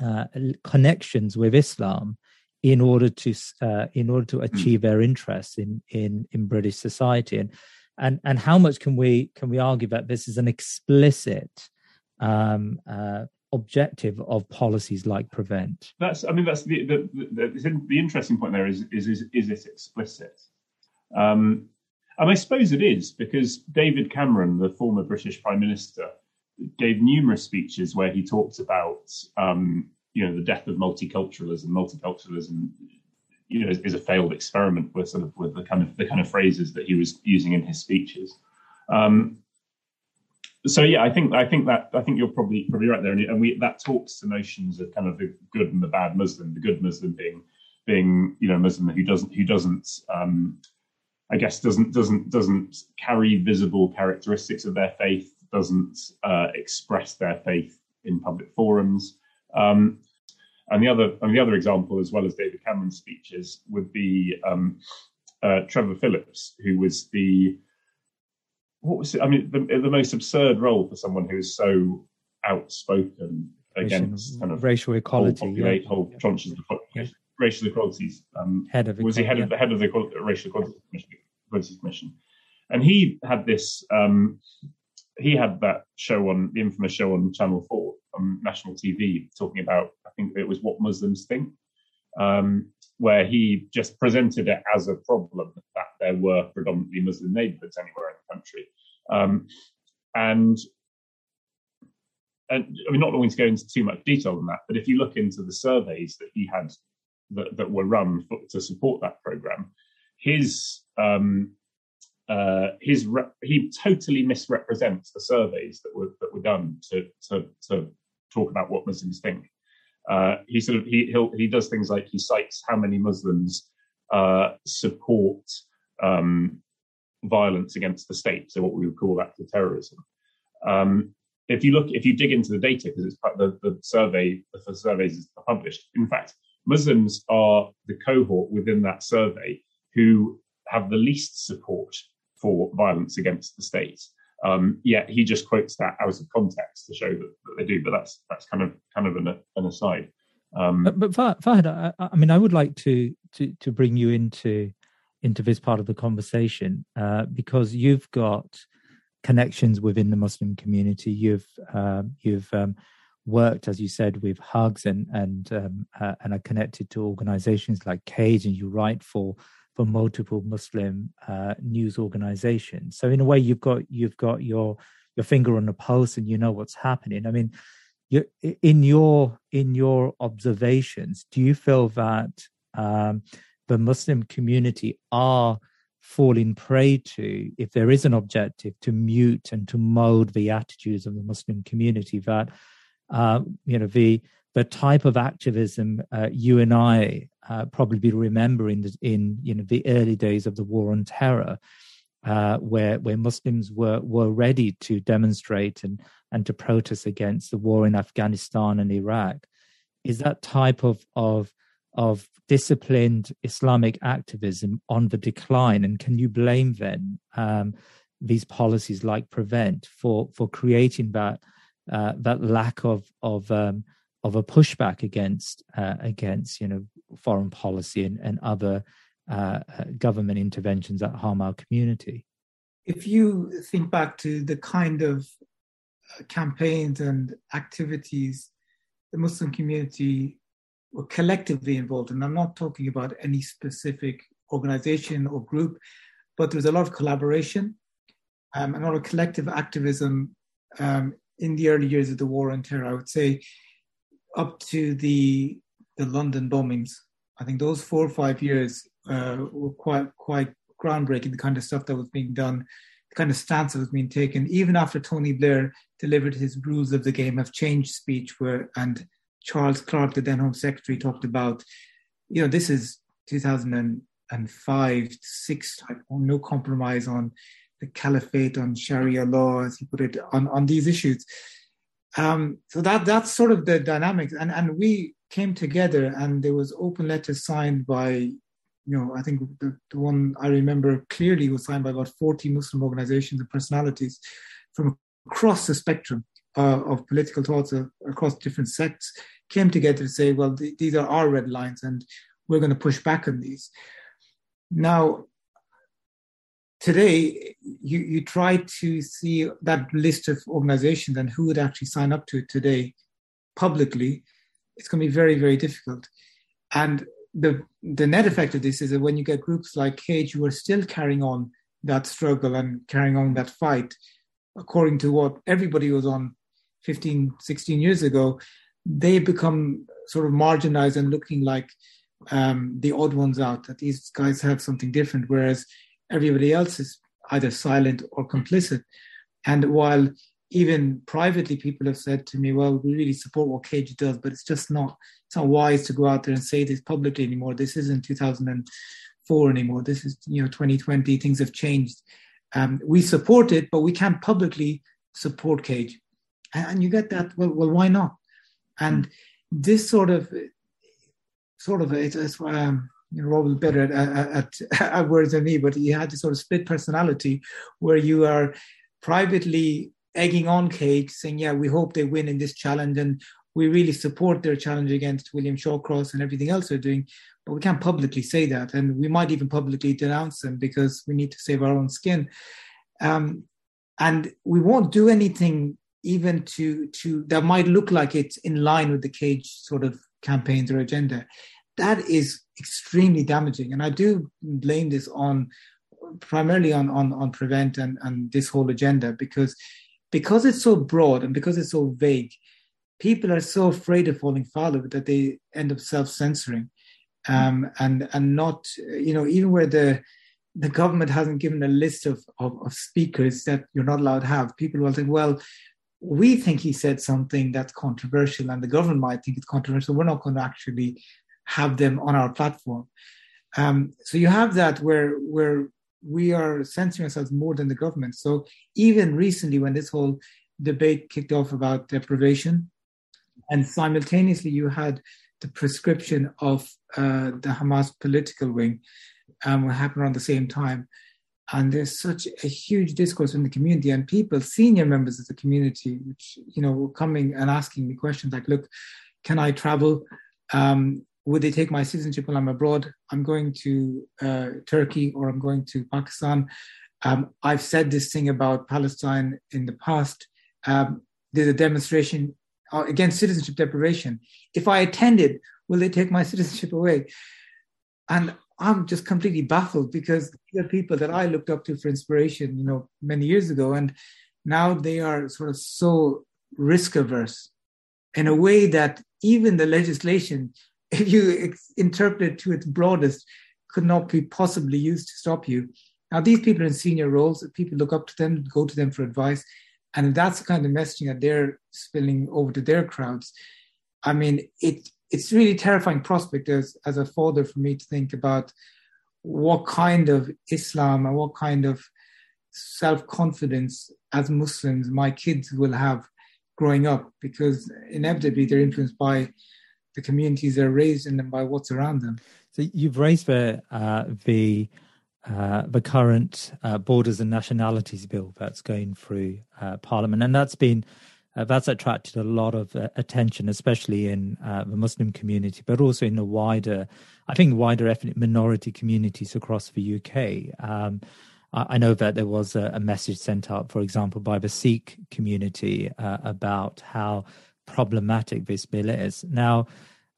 C: uh, connections with Islam in order to uh, in order to hmm. achieve their interests in in in British society. And and and how much can we can we argue that this is an explicit um, uh, objective of policies like prevent?
D: That's i mean that's the the, the, the interesting point there is is is, is it explicit? Um, and I suppose it is because David Cameron, the former British Prime Minister, gave numerous speeches where he talked about um, you know the death of multiculturalism. Multiculturalism, you know, is, is, a failed experiment with sort of with the kind of the kind of phrases that he was using in his speeches. Um, so yeah, I think I think that I think you're probably probably right there, and we that talks to notions of kind of the good and the bad Muslim. The good Muslim being being you know Muslim who doesn't who doesn't um, I guess doesn't doesn't doesn't carry visible characteristics of their faith, doesn't uh, express their faith in public forums. Um, and the other and the other example, as well as David Cameron's speeches, would be um, uh, Trevor Phillips, who was the what was it? I mean, the, the most absurd role for someone who is so outspoken against kind of
C: racial equality,
D: whole, populate, yeah. whole tranches of the population racial equalities um,
C: head of
D: was he head of the head of the racial equalities commission, and he had this. Um, he had that show on the infamous show on Channel Four on national TV, talking about I think it was what Muslims think, um, where he just presented it as a problem that there were predominantly Muslim neighbourhoods anywhere in the country, um, and and I mean, not wanting to go into too much detail on that, but if you look into the surveys that he had that, that were run for, to support that program, his um, uh, his re- he totally misrepresents the surveys that were that were done to to, to talk about what Muslims think. Uh, he sort of he he does things like he cites how many Muslims uh, support um, violence against the state, so what we would call active terrorism. Um, if you look, if you dig into the data, because it's the, the survey, the surveys are published. In fact, Muslims are the cohort within that survey who have the least support for violence against the state. Um, yet he just quotes that out of context to show that, that they do. But that's that's kind of kind of an, an aside.
C: Um, but, but Fahad, I, I, mean, I would like to to to bring you into into this part of the conversation uh, because you've got connections within the Muslim community. You've uh, you've um, worked, as you said, with Hugs and and um, uh, and are connected to organisations like Cage, and you write for for multiple Muslim uh, news organisations. So in a way, you've got you've got your your finger on the pulse, and you know what's happening. I mean, you in your in your observations, do you feel that um, the Muslim community are falling prey to, if there is an objective, to mute and to mold the attitudes of the Muslim community that uh, you know the the type of activism uh, you and I uh, probably remember in, the, in you know the early days of the war on terror, uh, where where Muslims were were ready to demonstrate and and to protest against the war in Afghanistan and Iraq, is that type of of of disciplined Islamic activism on the decline, and can you blame then um, these policies like Prevent for for creating that? Uh, that lack of of um, of a pushback against uh, against you know foreign policy and, and other uh, government interventions that harm our community.
B: If you think back to the kind of uh, campaigns and activities the Muslim community were collectively involved in, I'm not talking about any specific organization or group, but there was a lot of collaboration um, and a lot of collective activism um, in the early years of the war on terror, I would say up to the the London bombings. I think those four or five years uh, were quite quite groundbreaking. The kind of stuff that was being done, the kind of stance that was being taken, even after Tony Blair delivered his rules of the game have changed speech, where and Charles Clarke, the then Home Secretary, talked about, you know, this is 2005, six, no compromise on the caliphate, on Sharia law, as he put it, on, on these issues. Um, so that that's sort of the dynamics. And, and we came together and there was open letters signed by, you know, I think the, the one I remember clearly was signed by about 40 Muslim organizations and personalities from across the spectrum uh, of political thoughts uh, across different sects came together to say, well, th- these are our red lines and we're going to push back on these. Now, today you, you try to see that list of organizations and who would actually sign up to it today publicly. It's going to be very very difficult. And the the net effect of this is that when you get groups like cage who are still carrying on that struggle and carrying on that fight according to what everybody was on 15, 16 years ago, they become sort of marginalized and looking like um, the odd ones out, that these guys have something different, whereas everybody else is either silent or complicit. And while even privately people have said to me, well, we really support what Cage does, but it's just not, it's not wise to go out there and say this publicly anymore. This isn't 2004 anymore. This is, you know, 2020. Things have changed. Um, we support it, but we can't publicly support Cage. And, and you get that, well, well, why not? And this sort of, sort of, it's, it's um, you know, Rob better at, at, at, words than me, but he had this sort of split personality where you are privately egging on Cage, saying, "Yeah, we hope they win in this challenge, and we really support their challenge against William Shawcross and everything else they're doing." But we can't publicly say that, and we might even publicly denounce them because we need to save our own skin. Um, and we won't do anything even to to that might look like it's in line with the Cage sort of campaigns or agenda. That is extremely damaging, and I do blame this on primarily on on, on prevent and, and this whole agenda because because it's so broad and because it's so vague, people are so afraid of falling foul of it that they end up self-censoring, um, and and not you know even where the the government hasn't given a list of, of, of speakers that you're not allowed to have, people will think, well, we think he said something that's controversial, and the government might think it's controversial. We're not going to actually have them on our platform. Um, so you have that where where we are censoring ourselves more than the government. So even recently, when this whole debate kicked off about deprivation, and simultaneously you had the proscription of uh, the Hamas political wing, um, happened around the same time. And there's such a huge discourse in the community, and people, senior members of the community, which you know, were coming and asking me questions like, "Look, can I travel? Um, would they take my citizenship when I'm abroad? I'm going to uh, Turkey or I'm going to Pakistan. Um, I've said this thing about Palestine in the past. Um, there's a demonstration uh, against citizenship deprivation. If I attended, will they take my citizenship away? And I'm just completely baffled because the people that I looked up to for inspiration, you know, many years ago, and now they are sort of so risk averse in a way that even the legislation if you interpret it to its broadest, could not be possibly used to stop you. Now, these people are in senior roles, people look up to them, go to them for advice. And that's the kind of messaging that they're spilling over to their crowds. I mean, it it's really terrifying prospect as, as a father for me to think about what kind of Islam and what kind of self confidence as Muslims my kids will have growing up, because inevitably they're influenced by the communities they're raised in and by what's around them.
C: So you've raised the uh, the uh, the current uh, borders and nationalities bill that's going through uh, Parliament, and that's been uh, that's attracted a lot of uh, attention, especially in the Muslim community, but also in the wider, I think, wider ethnic minority communities across the UK. Um, I know that there was a, a, message sent out, for example, by the Sikh community about how problematic this bill is. Now,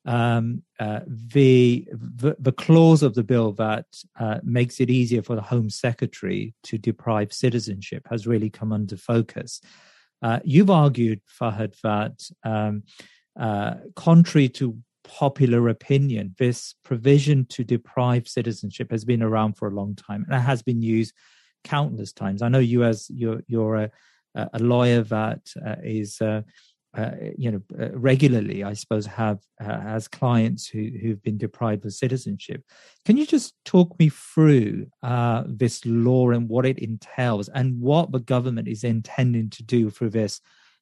C: um, uh, the, the, the clause of the bill that uh, makes it easier for the Home Secretary to deprive citizenship has really come under focus. Uh, you've argued, Fahad, that um, uh, contrary to popular opinion, this provision to deprive citizenship has been around for a long time and it has been used countless times. I know you, as you're, you're a, a lawyer that uh, is uh, you know, uh, regularly, I suppose, have uh, as clients who who've been deprived of citizenship. Can you just talk me through uh, this law and what it entails, and what the government is intending to do through this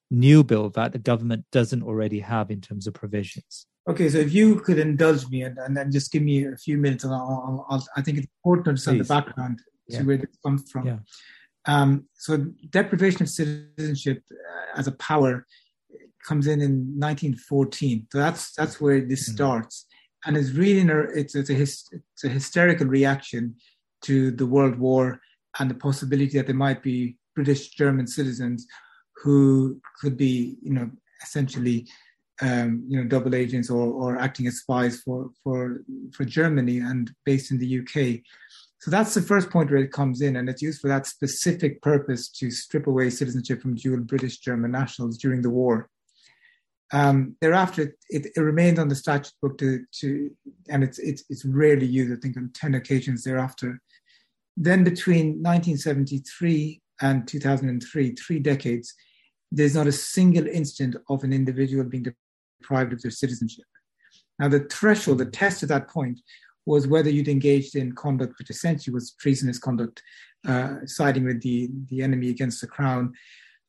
C: new bill that the government doesn't already have in terms of provisions?
B: Okay, so if you could indulge me and, and then just give me a few minutes, and I'll, I'll, i think it's important to understand the background to where this comes from. Yeah. Um, so deprivation of citizenship uh, as a power comes in in 1914. So that's that's where this mm-hmm. starts, and it's really it's it's a it's a hysterical reaction to the World War and the possibility that there might be British German citizens who could be you know essentially um, you know double agents or or acting as spies for for for Germany and based in the UK. So So that's the first point where it comes in, and it's used for that specific purpose to strip away citizenship from dual British German nationals during the war. Um, thereafter, it, it, remained on the statute book to, to and it's, it's, it's rarely used, I think, on 10 occasions thereafter. Then between 1973 and 2003, three decades, there's not a single incident of an individual being deprived of their citizenship. Now, the threshold, the test at that point, was whether you'd engaged in conduct which essentially was treasonous conduct, uh, siding with the, the enemy against the crown,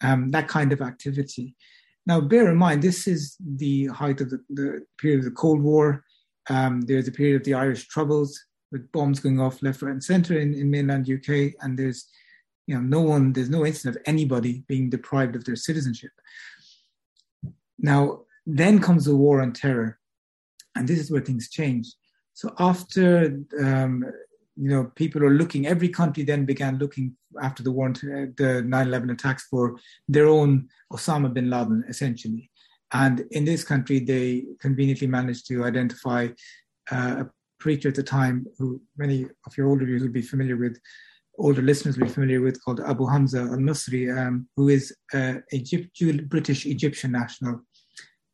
B: um, that kind of activity. Now, bear in mind, this is the height of the, the period of the Cold War. Um, there's a period of the Irish Troubles with bombs going off left, right, and centre in, in mainland UK, and there's you know no one, there's no instance of anybody being deprived of their citizenship. Now, then comes the war on terror, and this is where things change. So after um, you know, people are looking, every country then began looking after the war, the 9 11 attacks for their own Osama bin Laden, essentially. And in this country, they conveniently managed to identify uh, a preacher at the time who many of your older viewers will be familiar with, older listeners will be familiar with, called Abu Hamza al Masri, um, who is a Egypt, British Egyptian national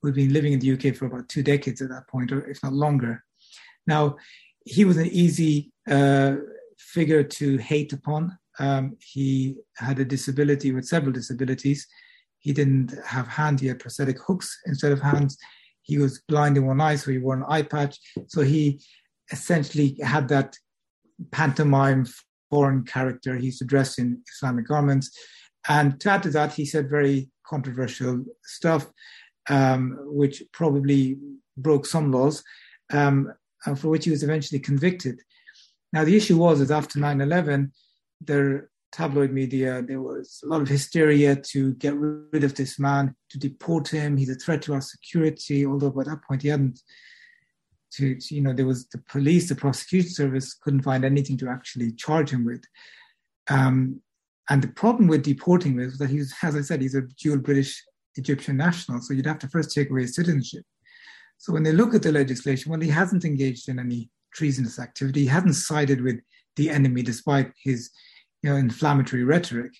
B: who'd been living in the UK for about two decades at that point, or if not longer. Now, he was an easy figure to hate upon. Um, he had a disability with several disabilities. He didn't have hands, he had prosthetic hooks instead of hands. He was blind in one eye, so he wore an eye patch. So he essentially had that pantomime foreign character. He used to dress in Islamic garments. And to add to that, he said very controversial stuff, um, which probably broke some laws. Um, for which he was eventually convicted. Now, the issue was is after 9 11, the tabloid media, there was a lot of hysteria to get rid of this man, to deport him. He's a threat to our security, although by that point he hadn't. To, you know, there was the police, the prosecution service couldn't find anything to actually charge him with. Um, and the problem with deporting him was that he's, as I said, he's a dual British Egyptian national. So you'd have to first take away his citizenship. So when they look at the legislation, well, he hasn't engaged in any treasonous activity. He hadn't sided with the enemy despite his you know, inflammatory rhetoric.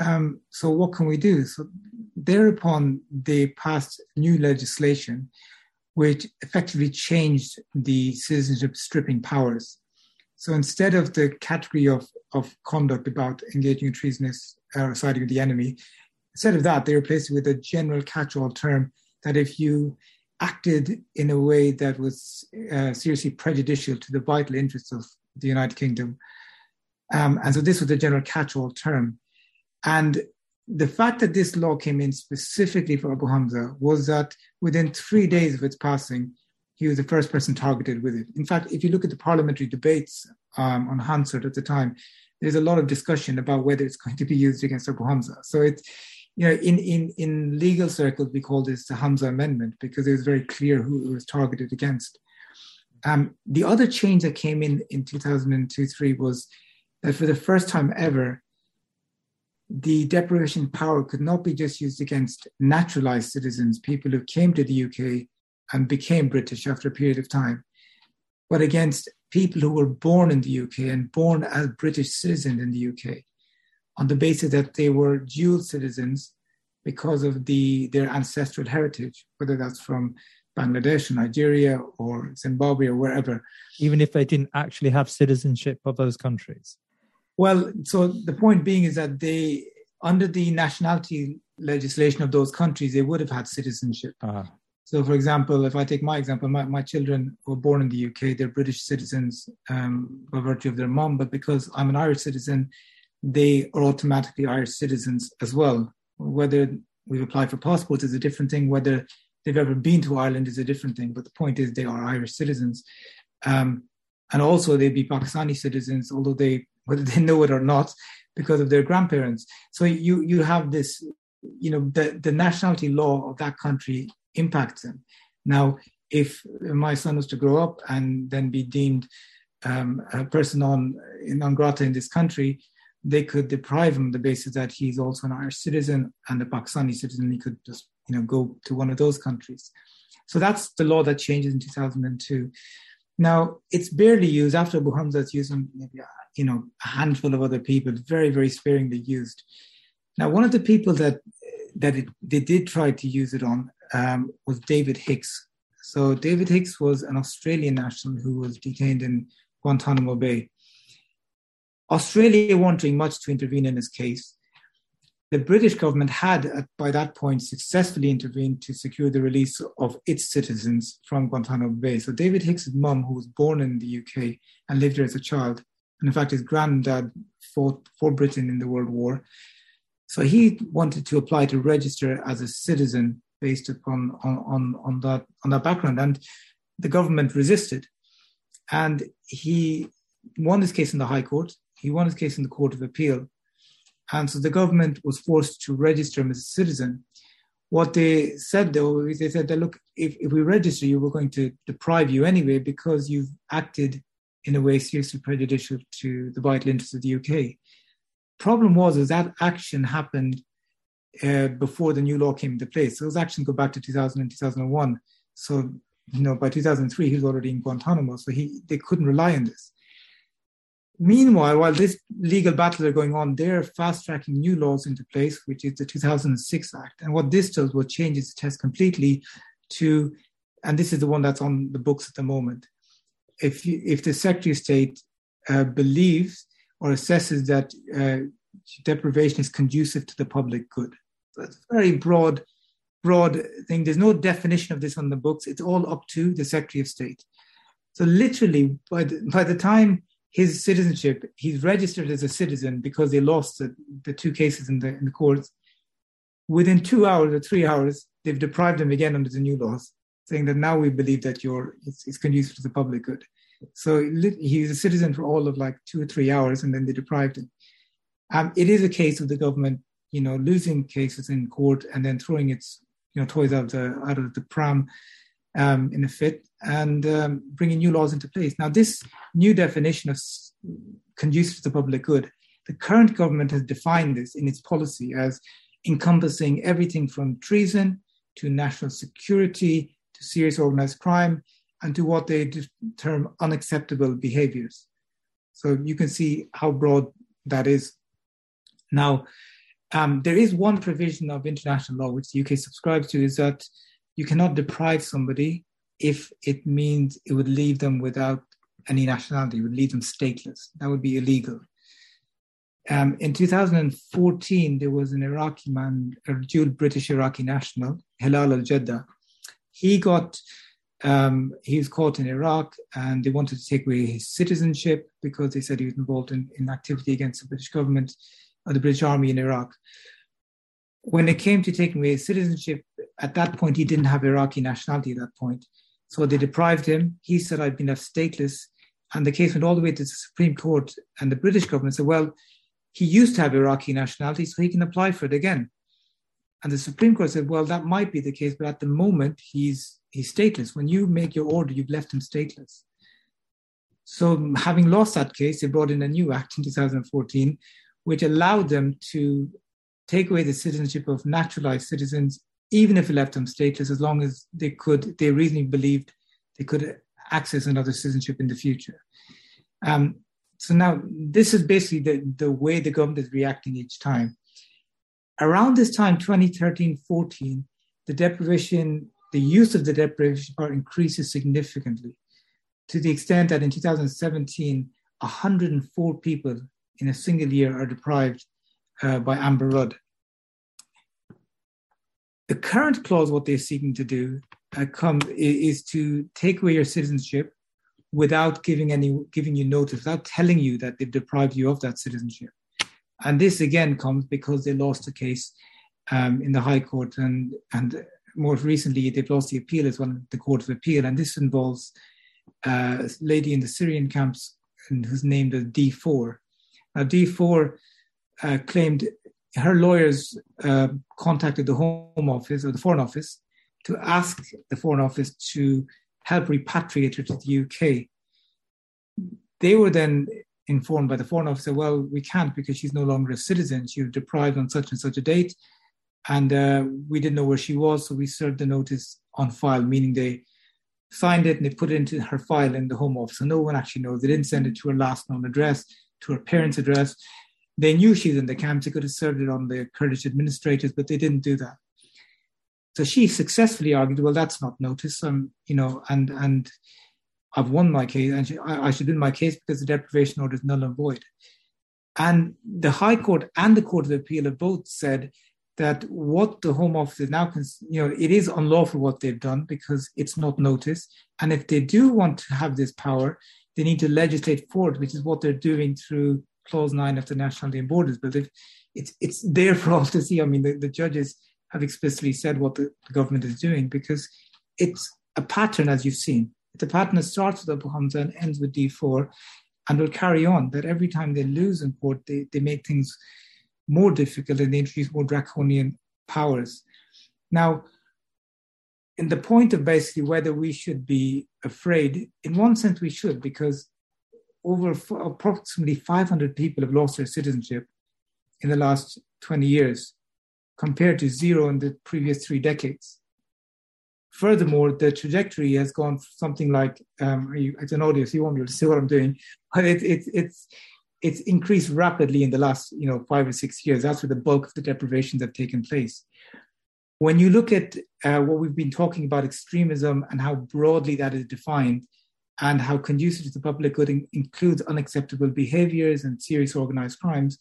B: Um, so what can we do? So thereupon they passed new legislation which effectively changed the citizenship stripping powers. So instead of the category of, of conduct about engaging in treasonous or uh, siding with the enemy, instead of that, they replaced it with a general catch-all term that if you acted in a way that was uh, seriously prejudicial to the vital interests of the United Kingdom. Um, and so this was the general catch all term. And the fact that this law came in specifically for Abu Hamza was that within three days of its passing, he was the first person targeted with it. In fact, if you look at the parliamentary debates um, on Hansard at the time, there's a lot of discussion about whether it's going to be used against Abu Hamza. So it's you know, in, in, in legal circles, we call this the Hamza Amendment because it was very clear who it was targeted against. Um, the other change that came in in 2002 3 was that for the first time ever, the deprivation power could not be just used against naturalized citizens, people who came to the UK and became British after a period of time, but against people who were born in the UK and born as British citizens in the UK on the basis that they were dual citizens because of the their ancestral heritage, whether that's from Bangladesh or Nigeria or Zimbabwe or wherever.
C: Even if they didn't actually have citizenship of those countries?
B: Well, so the point being is that they, under the nationality legislation of those countries, they would have had citizenship. Uh-huh. So, for example, if I take my example, my, my children were born in the UK, they're British citizens um, by virtue of their mom, but because I'm an Irish citizen, they are automatically Irish citizens as well. Whether we've applied for passports is a different thing. Whether they've ever been to Ireland is a different thing. But the point is, they are Irish citizens, um, and also they'd be Pakistani citizens, although they whether they know it or not, because of their grandparents. So you you have this, you know, the the nationality law of that country impacts them. Now, if my son was to grow up and then be deemed um, a person on non grata in this country, they could deprive him the basis that he's also an Irish citizen and a Pakistani citizen. He could just, you know, go to one of those countries. So that's the law that changes in 2002. Now, it's barely used after Abu Hamza. It's used on maybe you know a handful of other people. very, very sparingly used. Now, one of the people that that it, they did try to use it on um, was David Hicks. So David Hicks was an Australian national who was detained in Guantanamo Bay. Australia wanting much to intervene in his case. The British government had, at, by that point, successfully intervened to secure the release of its citizens from Guantanamo Bay. So David Hicks's mum, who was born in the UK and lived there as a child, and in fact his granddad fought for Britain in the World War, so he wanted to apply to register as a citizen based upon on, on, on that on that background, and the government resisted. And he won his case in the High Court. He won his case in the Court of Appeal, and so the government was forced to register him as a citizen. What they said though is they said that look, if, if we register you, we're going to deprive you anyway because you've acted in a way seriously prejudicial to the vital interests of the UK. Problem was is that action happened uh, before the new law came into place. So those actions go back to 2000 and 2001. So you know by 2003 he was already in Guantanamo, so he they couldn't rely on this. Meanwhile, while this legal battles are going on, they're fast tracking new laws into place, which is the 2006 Act. And what this does will changes the test completely to, and this is the one that's on the books at the moment. If you, if the Secretary of State uh, believes or assesses that uh, deprivation is conducive to the public good. That's a very broad, broad thing. There's no definition of this on the books. It's all up to the Secretary of State. So literally, by the, by the time his citizenship, he's registered as a citizen because they lost the, the two cases in the, in the courts. Within two hours or three hours, they've deprived him again under the new laws, saying that now we believe that you're, it's, it's conducive to the public good. So he was a citizen for all of like two or three hours, and then they deprived him. Um, it is a case of the government, you know, losing cases in court and then throwing its, you know, toys out of the out of the pram um, in a fit and um, bringing new laws into place. Now, this new definition of conducive to the public good, the current government has defined this in its policy as encompassing everything from treason to national security to serious organized crime and to what they term unacceptable behaviors. So you can see how broad that is. Now, um, there is one provision of international law which the UK subscribes to is that you cannot deprive somebody if it means it would leave them without any nationality, it would leave them stateless. That would be illegal. Um, in 2014, there was an Iraqi man, a dual British Iraqi national, Hilal al Jedda. He got um, he was caught in Iraq and they wanted to take away his citizenship because they said he was involved in, in activity against the British government or the British army in Iraq. When it came to taking away his citizenship, at that point, he didn't have Iraqi nationality at that point. So they deprived him. He said, I've been left stateless. And the case went all the way to the Supreme Court. And the British government said, well, he used to have Iraqi nationality, so he can apply for it again. And the Supreme Court said, well, that might be the case, but at the moment, he's he's stateless. When you make your order, you've left him stateless. So, having lost that case, they brought in a new act in 2014, which allowed them to take away the citizenship of naturalized citizens, even if it left them stateless, as long as they could, they reasonably believed they could access another citizenship in the future. Um, so now this is basically the, the way the government is reacting each time. Around this time, 2013 14, the deprivation the use of the deprivation power increases significantly to the extent that in 2017, 104 people in a single year are deprived uh, by Amber Rudd. The current clause, what they're seeking to do, uh, come is to take away your citizenship without giving any giving you notice, without telling you that they've deprived you of that citizenship. And this again comes because they lost a case um, in the High Court, and and more recently, they've lost the appeal as well, the Court of Appeal, and this involves a lady in the Syrian camps who's named as D4. Now, D4 uh, claimed her lawyers uh, contacted the Home Office or the Foreign Office to ask the Foreign Office to help repatriate her to the UK. They were then informed by the Foreign Office, well, we can't because she's no longer a citizen. She was deprived on such and such a date and uh, we didn't know where she was, so we served the notice on file, meaning they signed it and they put it into her file in the Home Office. So no one actually knows. They didn't send it to her last known address, to her parents' address. They knew she was in the camps. They could have served it on the Kurdish administrators, but they didn't do that. So she successfully argued, well, that's not notice. Um, you know, and and I've won my case, and she, I, I, should win my case because the deprivation order is null and void. And the High Court and the Court of Appeal have both said that what the Home Office is now, you know, it is unlawful what they've done because it's not notice. And if they do want to have this power, they need to legislate for it, which is what they're doing through Clause 9 of the Nationality and Borders Bill. It's, it's there for all to see. I mean, the, the judges have explicitly said what the, the, government is doing because it's a pattern, as you've seen. It's a pattern that starts with Abu Hamza and ends with D4 and will carry on. That every time they lose in court, they, they make things more difficult and they introduce more draconian powers. Now, in the point of basically whether we should be afraid, in one sense we should, because over approximately 500 people have lost their citizenship in the last 20 years, compared to zero in the previous three decades. Furthermore, the trajectory has gone something like um, it's an audio, so you won't be able to see what I'm doing, but it, it, it's it's increased rapidly in the last you know five or six years. That's where the bulk of the deprivations have taken place. When you look at uh, what we've been talking about extremism and how broadly that is defined, and how conducive to the public good in- includes unacceptable behaviors and serious organized crimes,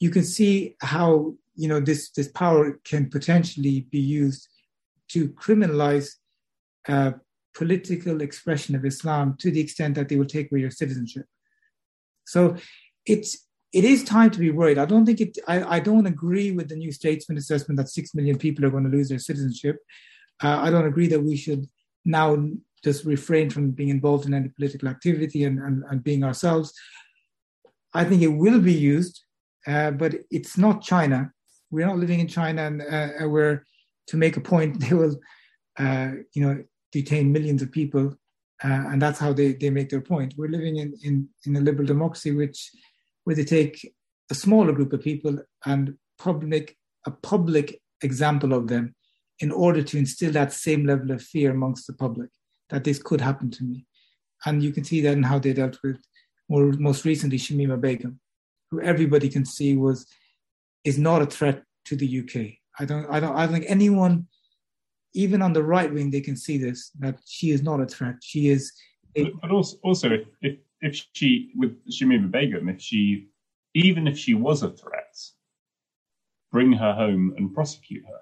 B: you can see how you know this this power can potentially be used to criminalize uh, political expression of Islam to the extent that they will take away your citizenship. So it's it is time to be worried. I don't think it. I, I don't agree with the New Statesman assessment that six million people are going to lose their citizenship. Uh, I don't agree that we should now just refrain from being involved in any political activity and, and, and being ourselves. I think it will be used, uh, but it's not China. We're not living in China, and uh, where to make a point they will, uh, you know, detain millions of people uh, and that's how they, they make their point. We're living in, in, in a liberal democracy which where they take a smaller group of people and public a public example of them in order to instill that same level of fear amongst the public that this could happen to me. And you can see that in how they dealt with more most recently Shamima Begum, who everybody can see was is not a threat to the UK. I don't I don't I don't think anyone even on the right wing, they can see this that she is not a threat. She is.
D: A- but, but also, also if, if, if she with Shamima Begum, if she even if she was a threat, bring her home and prosecute her.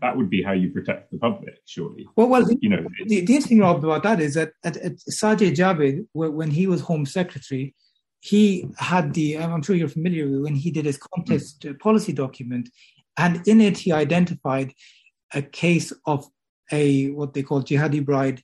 D: That would be how you protect the public, surely.
B: Well, well, you know, the, the interesting thing about that is that at, at Sajid Javid, when he was Home Secretary, he had the. I'm sure you're familiar with when he did his contest mm. policy document, and in it he identified a case of a what they call jihadi bride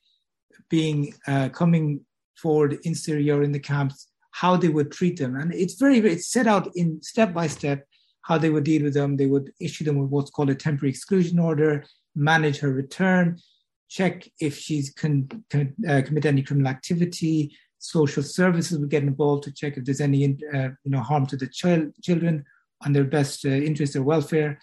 B: being uh, coming forward in Syria or in the camps, how they would treat them, and it's very, very it's set out in step by step how they would deal with them. They would issue them with what's called a temporary exclusion order, manage her return, check if she's con, con, uh, commit any criminal activity. Social services would get involved to check if there's any uh, you know harm to the child, children and their best uh, or welfare.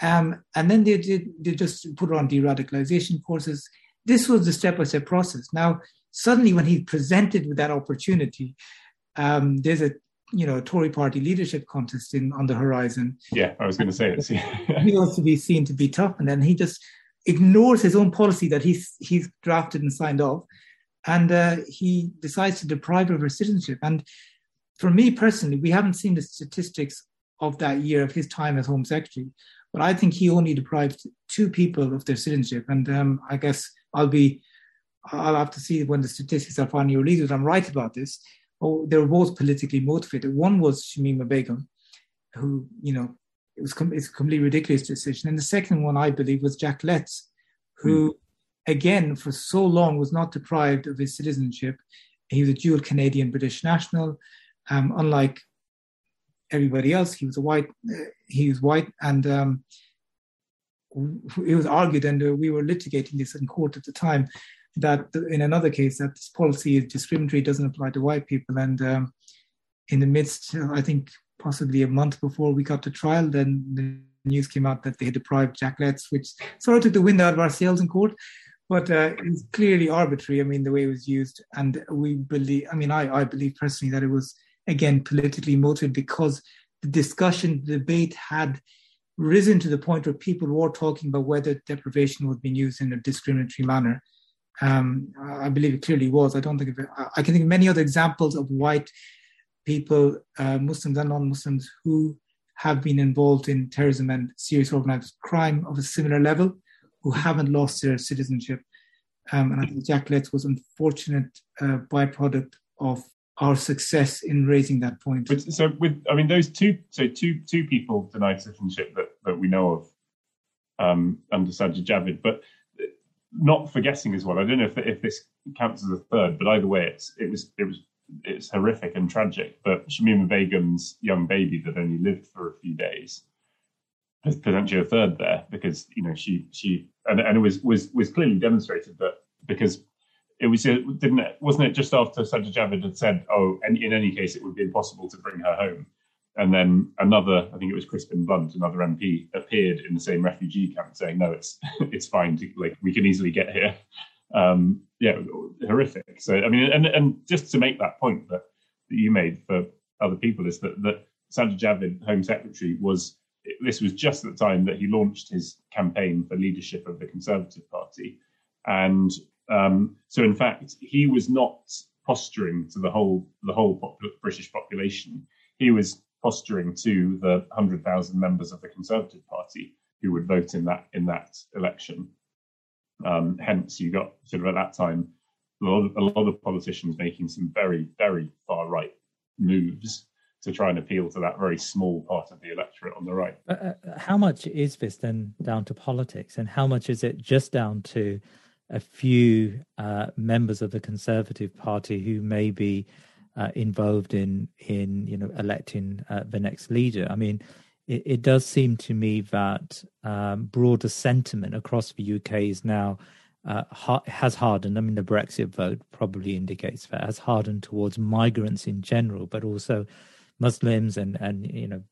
B: Um, and then they did they just put her on de-radicalization courses. This was the step-by-step process. Now, suddenly, when he presented with that opportunity, um, there's a you know Tory party leadership contest in on the horizon.
D: Yeah, I was going to say this.
B: he wants to be seen to be tough, and then he just ignores his own policy that he's he's drafted and signed off, and uh, he decides to deprive her of her citizenship. And for me personally, we haven't seen the statistics of that year of his time as Home Secretary. But I think he only deprived two people of their citizenship. And um, I guess I'll be, I'll have to see when the statistics are finally released I'm right about this. Oh, they were both politically motivated. One was Shamima Begum, who, you know, it was com- it's a completely ridiculous decision. And the second one, I believe, was Jack Letts, who, mm. again, for so long was not deprived of his citizenship. He was a dual Canadian British national. Um, unlike everybody else. He was a white. Uh, he was white, and um, it was argued, and uh, we were litigating this in court at the time, that in another case that this policy is discriminatory, doesn't apply to white people, and um, in the midst, I think possibly a month before we got to trial, then the news came out that they had deprived Jack Letts, which sort of took the wind out of our sails in court. but uh, it's clearly arbitrary. I mean, the way it was used, and we believe. I mean, I I believe personally that it was again politically motivated because the discussion, the debate had risen to the point where people were talking about whether deprivation was being used in a discriminatory manner. Um, I believe it clearly was. I don't think it, I can think of many other examples of white people, uh, Muslims and non-Muslims, who have been involved in terrorism and serious organized crime of a similar level, who haven't lost their citizenship. Um, and I think Jack Letts was an unfortunate uh, byproduct of our success in raising that point.
D: So, with I mean, those two, so two two people denied citizenship that that we know of um, under Sajid Javid, but not forgetting as well. I don't know if if this counts as a third, but either way, it's it was it was it's horrific and tragic. But Shamima Begum's young baby that only lived for a few days there's potentially a third there because you know she she and, and it was was was clearly demonstrated that because it was didn't it wasn't it just after Sajid Javid had said oh in any case it would be impossible to bring her home and then another I think it was Crispin Blunt another MP appeared in the same refugee camp saying no it's it's fine to, like we can easily get here um, yeah horrific so I mean and and just to make that point that, that you made for other people is that that Sajid Javid Home Secretary was this was just at the time that he launched his campaign for leadership of the Conservative Party. And um, so, in fact, he was not posturing to the whole the whole British population. He was posturing to the hundred thousand members of the Conservative Party who would vote in that in that election. Um, hence, you got sort of at that time a lot, of, a lot of politicians making some very very far right moves to try and appeal to that very small part of the electorate on the right.
C: Uh, uh, how much is this then down to politics, and how much is it just down to a few uh, members of the Conservative Party who may be uh, involved in in you know electing uh, the next leader? I mean. It, it does seem to me that um, broader sentiment across the UK is now uh, ha- has hardened. I mean, the Brexit vote probably indicates that has hardened towards migrants in general, but also Muslims and and you know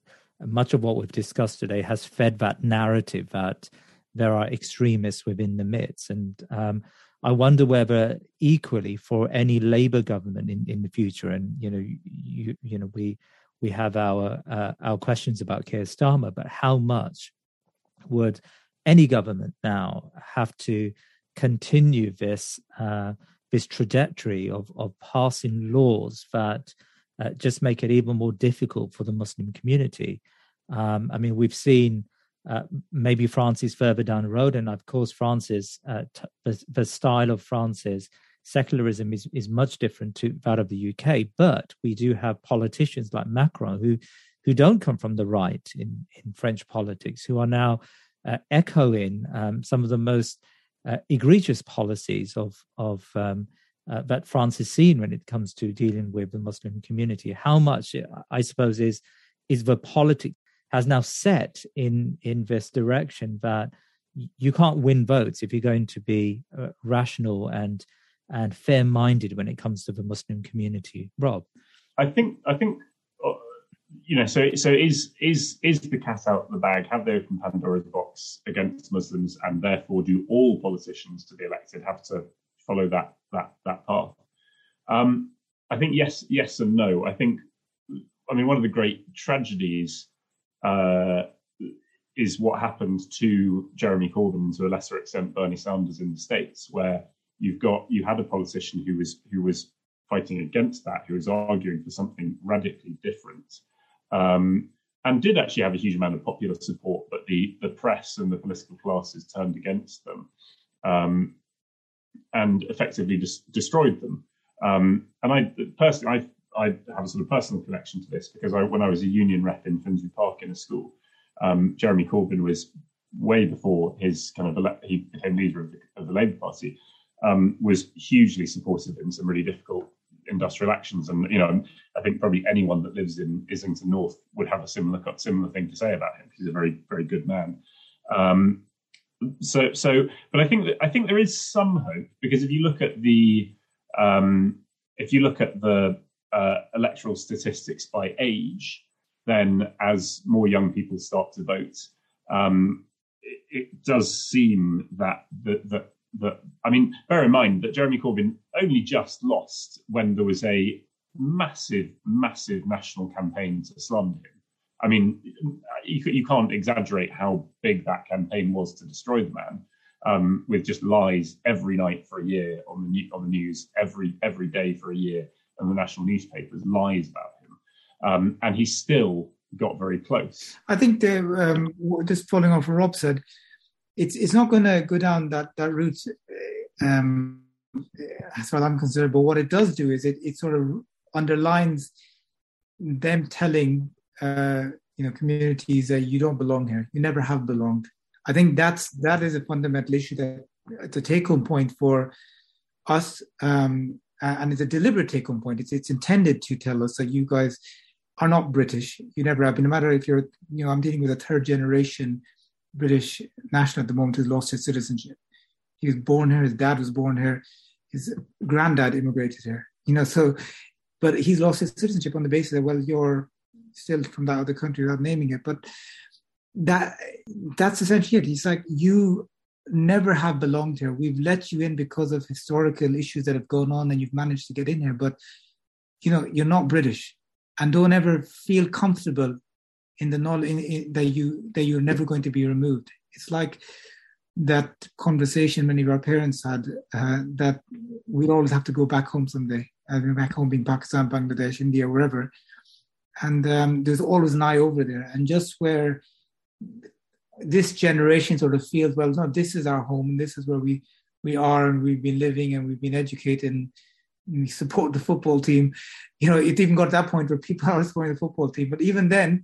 C: much of what we've discussed today has fed that narrative that there are extremists within the midst and um, I wonder whether equally for any Labour government in, in the future, and you know, you you know, we we have our uh, our questions about Keir Starmer, but how much would any government now have to continue this uh, this trajectory of of passing laws that uh, just make it even more difficult for the Muslim community. Um, I mean, we've seen uh, maybe France is further down the road, and of course, France is uh, t- the, the, style of France's secularism is, is much different to that of the UK. But we do have politicians like Macron who who don't come from the right in, in French politics, who are now uh, echoing um, some of the most uh, egregious policies of of um, uh, that France has seen when it comes to dealing with the Muslim community. How much, I suppose, is is the politics has now set in in this direction that you can't win votes if you're going to be uh, rational and and fair minded when it comes to the Muslim community. Rob,
D: I think I think uh, you know so so is is is the cat out of the bag? Have they opened Pandora's box against Muslims, and therefore do all politicians to be elected have to follow that that that path. Um, I think yes, yes and no. I think, I mean, one of the great tragedies uh, is what happened to Jeremy Corbyn and to a lesser extent Bernie Sanders in the states, where you've got you had a politician who was who was fighting against that, who was arguing for something radically different. Um, and did actually have a huge amount of popular support, but the the press and the political classes turned against them. Um, and effectively just destroyed them. Um, and I personally, I, I have a sort of personal connection to this because I, when I was a union rep in Finsbury Park in a school, um, Jeremy Corbyn was way before his kind of ele- he became leader of the, of the Labour Party, um, was hugely supportive in some really difficult industrial actions. And you know, I think probably anyone that lives in Islington North would have a similar similar thing to say about him. He's a very very good man. Um, so so but i think that i think there is some hope because if you look at the um if you look at the uh, electoral statistics by age then as more young people start to vote um it, it does seem that that, that that I mean, bear in mind that Jeremy Corbyn only just lost when there was a massive, massive national campaign to slander him. I mean, you, you can't exaggerate how big that campaign was to destroy the man, um, with just lies every night for a year on the on the news every every day for a year, the national newspapers lies about him, um, and he still got very close.
B: I think the, um, just following off what Rob said, it's it's not going to go down that that route um, as far as I'm concerned. But what it does do is it it sort of underlines them telling uh, you know communities that you don't belong here. You never have belonged. I think that's that is a fundamental issue that it's a take home point for us, um, Uh, and it's a deliberate take home point. It's it's intended to tell us that you guys are not British. You never have been. No matter if you're, you know, I'm dealing with a third generation British national at the moment who's lost his citizenship. He was born here. His dad was born here. His granddad immigrated here. You know, so, but he's lost his citizenship on the basis that well, you're still from that other country without naming it. But that that's essentially it. He's like you never have belonged here. We've let you in because of historical issues that have gone on, and you've managed to get in here. But you know, you're not British and don't ever feel comfortable in the knowledge in, in, that you that you're never going to be removed. It's like that conversation many of our parents had uh, that we always have to go back home someday. I've been back home being Pakistan, Bangladesh, India, wherever, and um, there's always an eye over there. And just where this generation sort of feels, well, no, this is our home, and this is where we we are, and we've been living, and we've been educated. And, we support the football team. You know, it even got to that point where people are supporting the football team. But even then,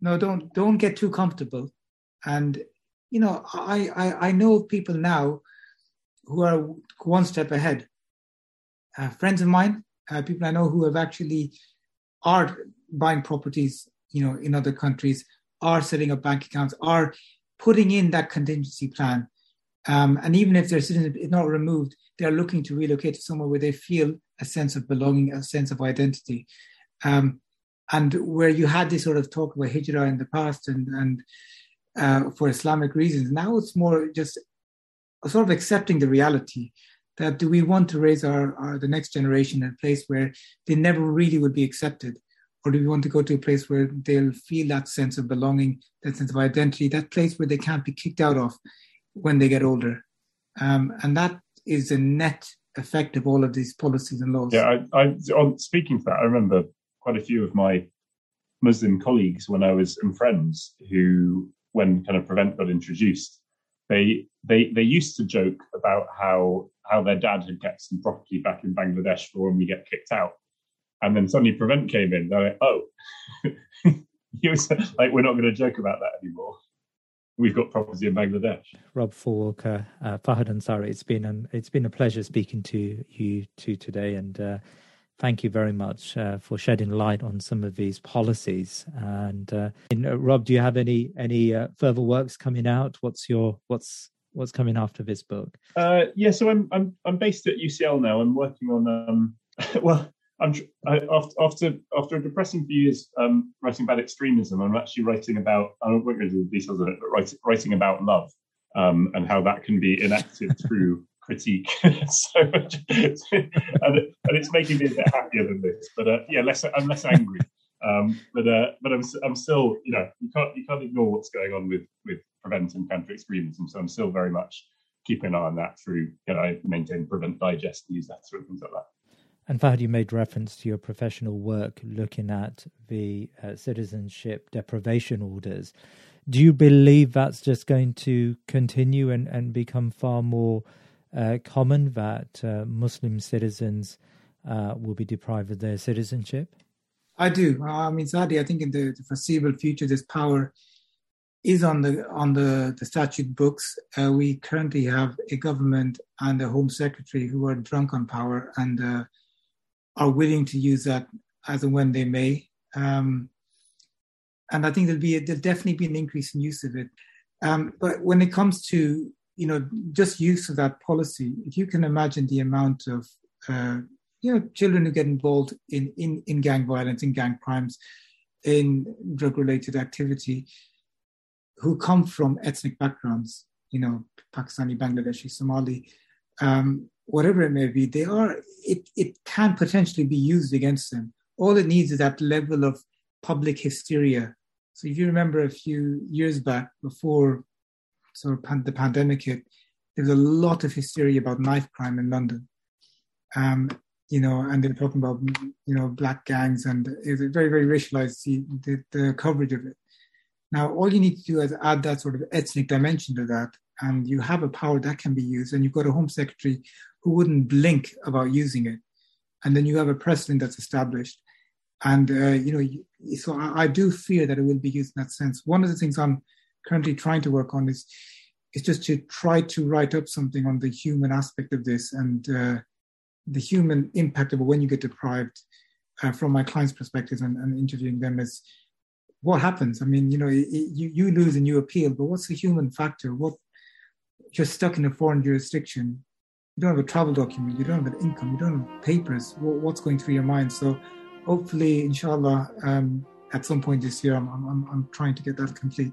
B: no, don't don't get too comfortable. And you know, I I, I know people now who are one step ahead. Uh, friends of mine, uh, people I know who have actually are buying properties, you know, in other countries, are setting up bank accounts, are putting in that contingency plan. Um, and even if their citizenship is not removed, they're looking to relocate to somewhere where they feel a sense of belonging, a sense of identity. Um, and where you had this sort of talk about hijrah in the past and, and uh, for Islamic reasons, now it's more just sort of accepting the reality that do we want to raise our, our the next generation in a place where they never really would be accepted or do we want to go to a place where they'll feel that sense of belonging that sense of identity that place where they can't be kicked out of when they get older um, and that is a net effect of all of these policies and laws.
D: Yeah, I, I, on speaking to that, I remember quite a few of my Muslim colleagues when I was and friends who, when kind of Prevent got introduced, they they they used to joke about how how their dad had kept some property back in Bangladesh for when we get kicked out, and then suddenly Prevent came in. They're like, oh, he was like, we're not going to joke about that anymore we've got property in Bangladesh.
C: Rob Faure Walker, uh, Fahad Ansari, it's been an, it's been a pleasure speaking to you two today, and uh, thank you very much uh, for shedding light on some of these policies. And, uh, and uh, Rob, do you have any any uh, further works coming out? What's your what's what's coming after this book?
D: yeah, so I'm I'm I'm based at UCL now. I'm working on um, well. I'm I, after after a depressing few years um, writing about extremism. I'm actually writing about I won't go into the details of it, but writing, writing about love um, and how that can be enacted through critique. so, and, and, it's making me a bit happier than this. But uh, yeah, less I'm less angry. Um, but uh, but I'm I'm still you know you can't you can't ignore what's going on with with prevent and counter extremism. So I'm still very much keeping an eye on that through you know maintain prevent digest newsletter and things like that.
C: And Fahad, you made reference to your professional work looking at the uh, citizenship deprivation orders. Do you believe that's just going to continue and, and become far more uh, common that uh, Muslim citizens uh, will be deprived of their citizenship?
B: I do. I mean, sadly, I think in the, the foreseeable future, this power is on the on the, the statute books. Uh, we currently have a government and a home secretary who are drunk on power and uh, are willing to use that as and when they may. Um, and I think there'll be a, there'll definitely be an increase in use of it. Um, but when it comes to you know just use of that policy, if you can imagine the amount of uh, you know children who get involved in, in in gang violence, in gang crimes, in drug related activity, who come from ethnic backgrounds, you know Pakistani, Bangladeshi, Somali, um, whatever it may be, they are it it can potentially be used against them. All it needs is that level of public hysteria. So if you remember a few years back, before sort of pan- the pandemic hit, there was a lot of hysteria about knife crime in London. Um, you know, and they're talking about you know black gangs, and it's very very racialized the, the coverage of it. Now, all you need to do is add that sort of ethnic dimension to that, and you have a power that can be used. And you've got a Home Secretary who wouldn't blink about using it, and then you have a precedent that's established. And uh, you know, so I, I, do fear that it will be used in that sense. One of the things I'm currently trying to work on is is just to try to write up something on the human aspect of this and uh, the human impact of when you get deprived. Uh, from my clients' perspectives and, and interviewing them is what happens? I mean, you know, it, you, you lose and you appeal, but what's the human factor? What you're stuck in a foreign jurisdiction. You don't have a travel document. You don't have an income. You don't have papers. What's going through your mind? So, hopefully, inshallah, um, at some point this year, I'm, I'm, I'm trying to get that complete.